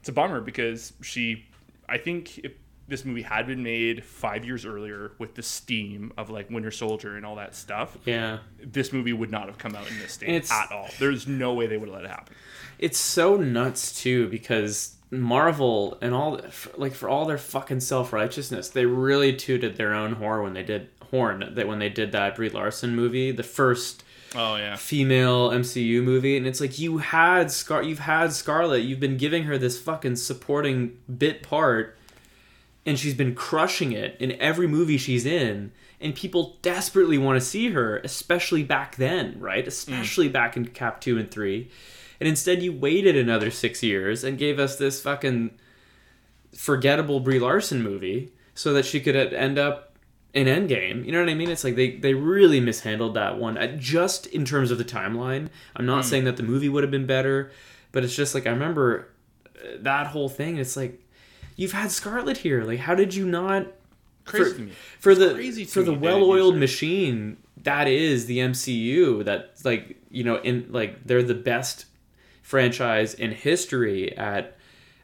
it's a bummer because she i think if this movie had been made five years earlier with the steam of like winter soldier and all that stuff yeah. this movie would not have come out in this state at all. There's no way they would have let it happen. It's so nuts too because Marvel and all like for all their fucking self righteousness, they really tooted their own horn when they did horn that when they did that Brie Larson movie, the first oh yeah. female MCU movie, and it's like you had Scar, you've had Scarlett, you've been giving her this fucking supporting bit part, and she's been crushing it in every movie she's in, and people desperately want to see her, especially back then, right? Especially back in Cap two and three, and instead you waited another six years and gave us this fucking forgettable Brie Larson movie so that she could end up in Endgame. You know what I mean? It's like they they really mishandled that one uh, just in terms of the timeline. I'm not saying that the movie would have been better, but it's just like I remember uh, that whole thing. It's like you've had Scarlett here. Like how did you not Crazy for, to me. for the crazy for the me they didn't well-oiled machine that is the MCU that's like you know in like they're the best franchise in history at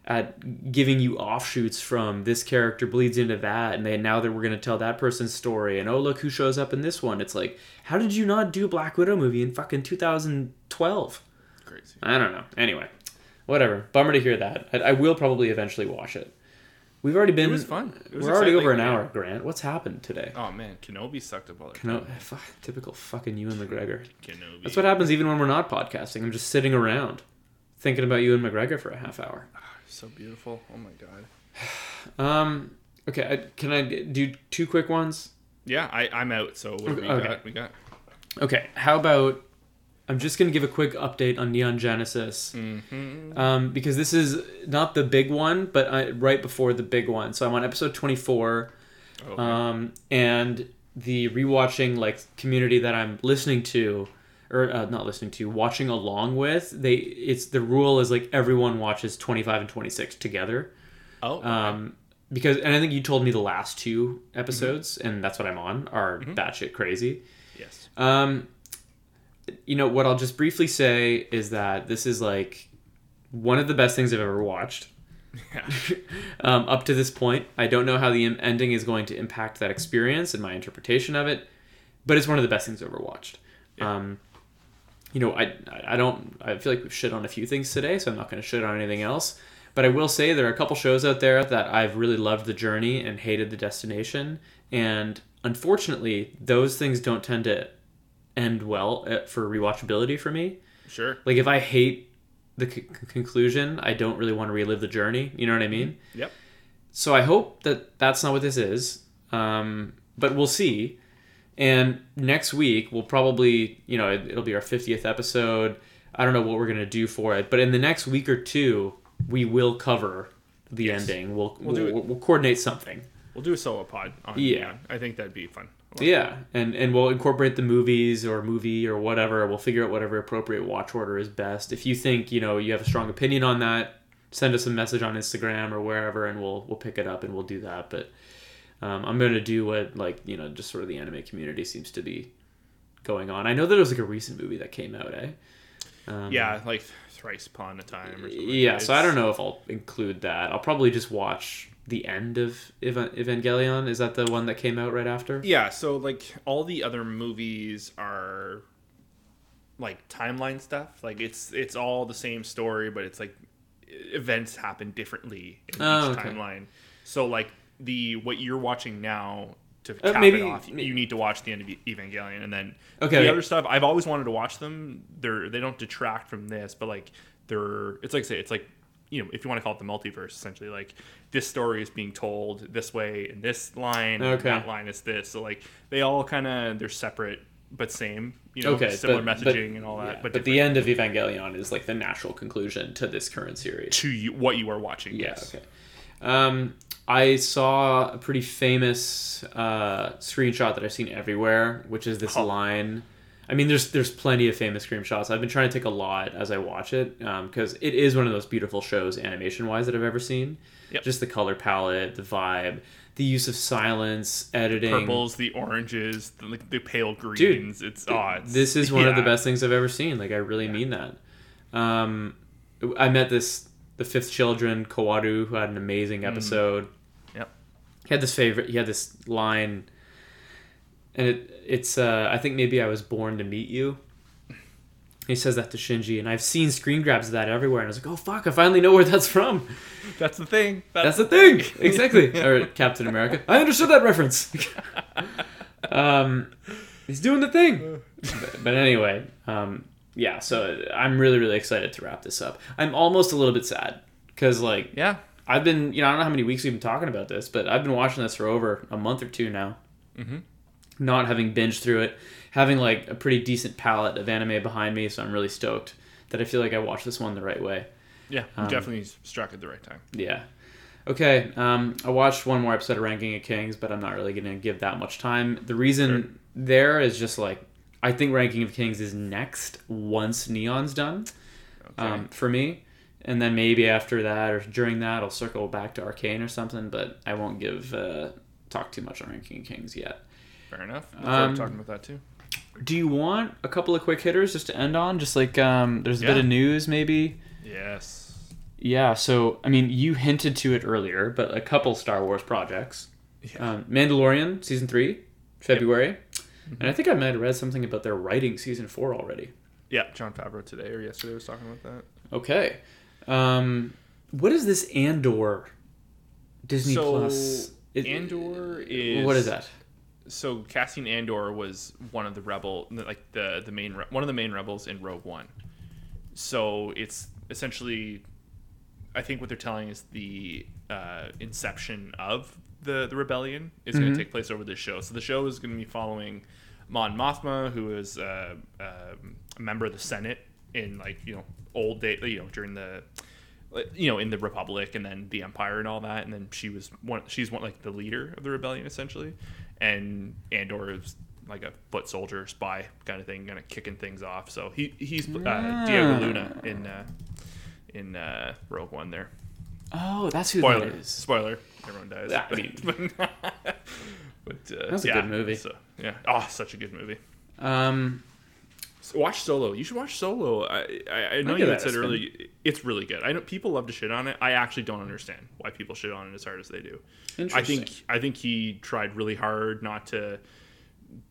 at giving you offshoots from this character bleeds into that and they now that we're going to tell that person's story and oh look who shows up in this one it's like how did you not do a Black Widow movie in fucking 2012 Crazy. I don't know anyway whatever bummer to hear that I, I will probably eventually watch it we've already been It was fun. It was we're already over an hour Grant what's happened today Oh man, Kenobi sucked up all their no, time. fuck, typical fucking Ewan McGregor. Kenobi. That's what happens even when we're not podcasting. I'm just sitting around thinking about Ewan McGregor for a half hour. So beautiful. Oh my god. Um, okay, I, can I do two quick ones? Yeah, I, I'm out. So what do we got? We got. Okay, how about I'm just gonna give a quick update on Neon Genesis, Mm-hmm. um, because this is not the big one, but I, right before the big one. So I'm on episode 24. Okay. um, and the rewatching like community that I'm listening to, or uh, not listening to, watching along with. They it's the rule is like everyone watches 25 and 26 together. oh. Um, because and I think you told me the last two episodes, and that's what I'm on, are batshit crazy. yes. Um, you know what I'll just briefly say is that this is like one of the best things I've ever watched. Yeah. um, up to this point, I don't know how the ending is going to impact that experience and my interpretation of it, but it's one of the best things I've ever watched. Yeah. Um, you know, I I don't I feel like we've shit on a few things today, so I'm not going to shit on anything else. But I will say there are a couple shows out there that I've really loved the journey and hated the destination, and unfortunately, those things don't tend to end well uh, for rewatchability for me. Sure. Like if I hate the c- conclusion, I don't really want to relive the journey. You know what I mean? Yep. So I hope that that's not what this is. Um, but we'll see. And next week we'll probably, you know, it, it'll be our 50th episode. I don't know what we're gonna do for it, but in the next week or two, we will cover the Yes. ending. We'll We'll we'll, do we'll, coordinate something. We'll do a solo pod on Yeah. Neon. I think that'd be fun. Yeah, and and we'll incorporate the movies or movie or whatever. We'll figure out whatever appropriate watch order is best. If you think you know you have a strong opinion on that, send us a message on Instagram or wherever, and we'll we'll pick it up and we'll do that. But um, I'm gonna do what like you know just sort of the anime community seems to be going on. I know that it was like a recent movie that came out, eh? Um, Yeah, like thrice upon a time or something. yeah. So I don't know if I'll include that. I'll probably just watch the end of Evangelion. Is that the one that came out right after? Yeah, so like all the other movies are like timeline stuff. Like it's it's all the same story, but it's like events happen differently in Oh, each okay. timeline. So like the what you're watching now to Uh, cap maybe- it off, may- you need to watch the end of Evangelion, and then Okay. the other stuff. I've always wanted to watch them. They're they don't detract from this, but like they're it's like say it's like you know if you want to call it the multiverse essentially like this story is being told this way in this line and Okay. that line is this so like they all kind of they're separate but same you know Okay, similar but- messaging but- and all that Yeah, but, but the end of Evangelion is like the natural conclusion to this current series. to you, what you are watching Yeah. yes Okay. Um, I saw a pretty famous uh, screenshot that I've seen everywhere, which is this Oh. line. I mean, there's there's plenty of famous screenshots. I've been trying to take a lot as I watch it because it is one of those beautiful shows, animation wise, that I've ever seen. Yep. Just the color palette, the vibe, the use of silence, editing. purples the oranges the, like, the pale greens Dude, it's oh, this is one of the best things I've ever seen. Like I really mean that. Um, I met this the fifth children Kaworu who had an amazing episode. Yep. He had this favorite. He had this line, and it it's uh, I think maybe I was born to meet you. He says that to Shinji, and I've seen screen grabs of that everywhere, and I was like, "Oh fuck! I finally know where that's from." that's the thing That's the thing, exactly. or Captain America. I understood that reference. um, he's doing the thing. But, but anyway, um, yeah. So I'm really, really excited to wrap this up. I'm almost a little bit sad because, like, yeah I've been, you know, I don't know how many weeks we've been talking about this, but I've been watching this for over a month or two now. Mhm. Not having binged through it, having like a pretty decent palette of anime behind me, so I'm really stoked that I feel like I watched this one the right way. yeah Um, definitely struck at the right time Yeah. Okay, um, I watched one more episode of Ranking of Kings, but I'm not really gonna give that much time. The reason there is just like I think Ranking of Kings is next once Neon's done, um, for me, and then maybe after that or during that I'll circle back to Arcane or something. But I won't give uh, talk too much on Ranking of Kings yet. Fair enough. Um, talking about that too. Do you want a couple of quick hitters just to end on? Just like um, there's a bit of news maybe. Yes. Yeah, so I mean, you hinted to it earlier, but a couple Star Wars projects. Yeah. Um, Mandalorian season three, February, and I think I might have read something about their writing season four already. Yeah, Jon Favreau today or yesterday was talking about that. Okay, um, what is this Andor? Disney So, Plus. It- Andor is what is that? So Cassian Andor was one of the rebel, like the the main one of the main rebels in Rogue One. So it's essentially, I think what they're telling is the uh, inception of the the rebellion is going to take place over this show. So the show is going to be following Mon Mothma, who is uh, um a member of the Senate in like you know old day, you know during the you know in the republic and then the empire and all that and then she was one she's one like the leader of the rebellion essentially and andor is like a foot soldier spy kind of thing kind of kicking things off. So he he's uh, diego luna in uh, in uh, rogue one there. Oh, that's who spoiler. that is. spoiler. Everyone dies. I but, mean- but, uh, That's a yeah, good movie. so, yeah. Oh such a good movie. Um, watch Solo. You should watch Solo. I I, I know you had said earlier it's really good. I know people love to shit on it. I actually don't understand why people shit on it as hard as they do. I think I think he tried really hard not to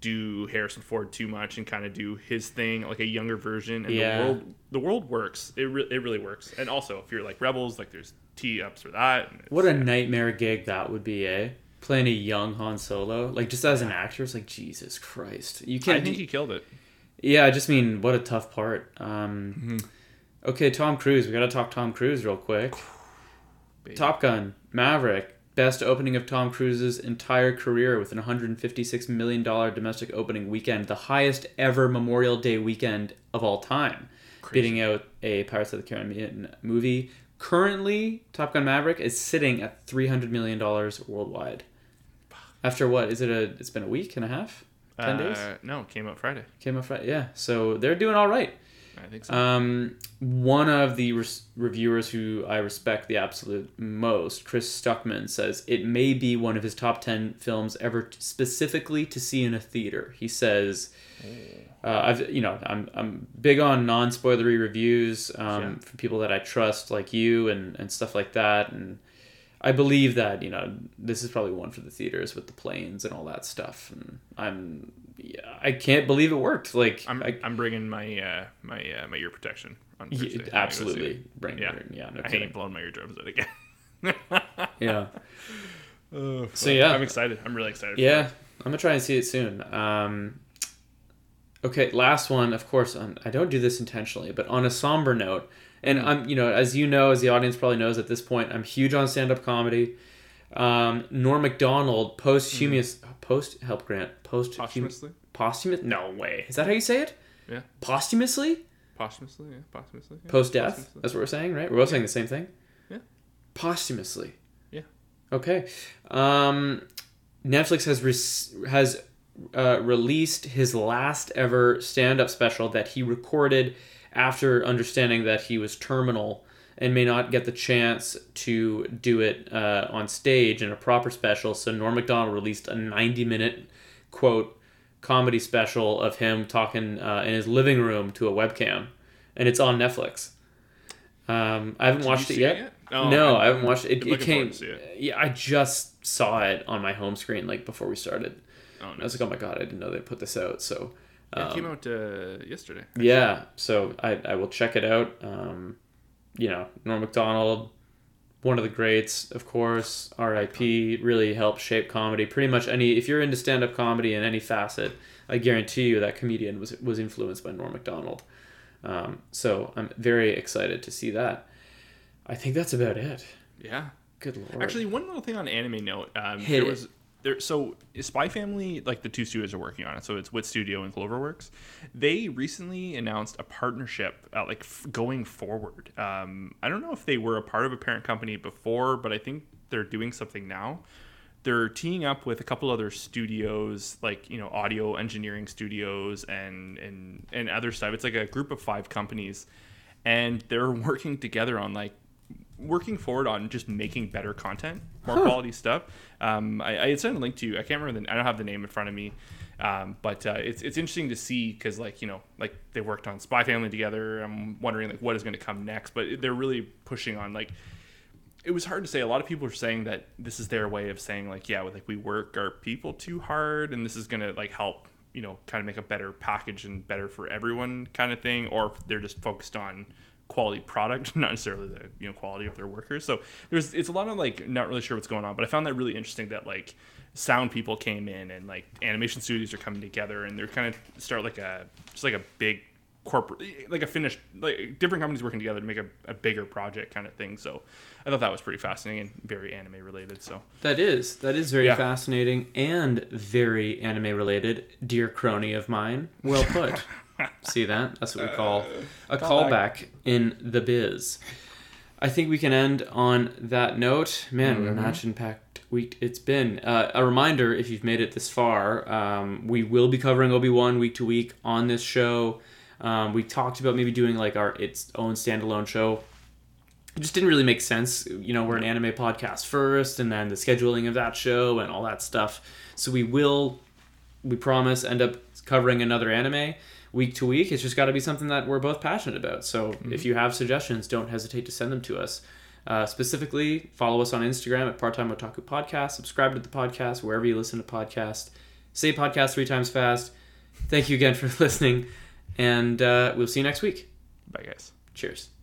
do Harrison Ford too much and kind of do his thing like a younger version. And Yeah. the world the world works. It re- it really works. And also if you're like Rebels, like there's tee ups for that. what a nightmare gig that would be, eh? Playing a young Han Solo, like just as an actor, it's like Jesus Christ. You can't. I think he killed it. Yeah, I just mean what a tough part. Um, Mm-hmm. Okay, Tom Cruise. We got to talk Tom Cruise real quick. Top Gun, Maverick, best opening of Tom Cruise's entire career with an 156 million dollar domestic opening weekend, the highest ever Memorial Day weekend of all time, beating out a Pirates of the Caribbean movie. Currently, Top Gun Maverick is sitting at 300 million dollars worldwide. After what is it? A it's been a week and a half, ten days. Uh, no, came out Friday. Came out Friday. Yeah, so they're doing all right. I think so. Um, one of the res- reviewers who I respect the absolute most, Chris Stuckman, says it may be one of his top 10 films ever t- specifically to see in a theater. He says, uh, I've, you know, I'm, I'm big on non spoilery reviews um, Yeah. for people that I trust, like you, and, and stuff like that. And I believe that, you know, this is probably one for the theaters with the planes and all that stuff. And I'm, yeah, I can't believe it worked. Like, I'm, I, I'm bringing my uh, my uh, my ear protection on Ye- Thursday. when I go see absolutely. Bring Yeah. your- yeah, no I kidding. ain't blowing my eardrums out again. Yeah. so So, yeah. I'm excited. I'm really excited. Yeah, I'm gonna try and see it soon. Um, okay, last one. Of course, um, I don't do this intentionally, but on a somber note, and I'm, you know, as you know, as the audience probably knows at this point, I'm huge on stand-up comedy. Um, Norm Macdonald posthumous post help grant post Posthumously. posthumous no way is that how you say it Yeah. posthumously Posthumously. Yeah. Posthumously. Yeah. post death that's what we're saying right we're both saying the same thing Yeah. posthumously Yeah. okay um netflix has re- has uh, released his last ever stand-up special that he recorded after understanding that he was terminal and may not get the chance to do it uh, on stage in a proper special so norm macdonald released a 90 minute quote comedy special of him talking uh, in his living room to a webcam and it's on netflix um, i haven't Did watched it yet it yet? no, I'm- I haven't watched it. It, came. to see it. Yeah, I just saw it on my home screen like before we started. Oh, I was like, oh my god, I didn't know they put this out. So, Yeah, it came um, out uh, yesterday. yeah, so I, I will check it out. Um, you know, Norm Macdonald, one of the greats, of course. R.I.P. Really helped shape comedy. Pretty much any if you're into stand up comedy in any facet, I guarantee you that comedian was was influenced by Norm Macdonald. Um, so I'm very excited to see that. I think that's about it. Yeah. Good lord. Actually, one little thing on anime note. Um, Hit there it. was there. So Spy Family, like the two studios are working on it. So it's Wit Studio and Cloverworks. They recently announced a partnership, uh, like f- going forward. Um, I don't know if they were a part of a parent company before, but I think they're doing something now. They're teeing up with a couple other studios, like you know, audio engineering studios and and and other stuff. It's like a group of five companies, and they're working together on like working forward on just making better content, more quality stuff. Um, I, I had sent a link to you. I can't remember the. I don't have the name in front of me. Um, but uh, it's it's interesting to see because like you know like they worked on Spy Family together. I'm wondering like what is going to come next. But they're really pushing on like it was hard to say. A lot of people are saying that this is their way of saying like yeah, like we work our people too hard, and this is going to like help you know kind of make a better package and better for everyone kind of thing. Or they're just focused on quality product, not necessarily the you know quality of their workers. So there's it's a lot of like not really sure what's going on. But I found that really interesting that like sound people came in and like animation studios are coming together and they're kind of start like a just like a big corporate like a finished like different companies working together to make a, a bigger project kind of thing so i thought that was pretty fascinating and very anime related so That is that is very Yeah. fascinating and very anime related, dear crony of mine. Well put. See that? That's what we call a callback in the biz. I think we can end on that note. Man, what an action-packed week it's been. Uh, a reminder, if you've made it this far, um, we will be covering Obi Wan week to week on this show. Um, we talked about maybe doing like our its own standalone show it just didn't really make sense. You know, we're an anime podcast first, and then the scheduling of that show and all that stuff. So we will, we promise, end up covering another anime week to week. It's just got to be something that we're both passionate about. So if you have suggestions, don't hesitate to send them to us. Uh, specifically, follow us on Instagram at Part Time Otaku Podcast. Subscribe to the podcast wherever you listen to podcasts. Say podcast three times fast. Thank you again for listening, and uh, we'll see you next week. bye guys Cheers.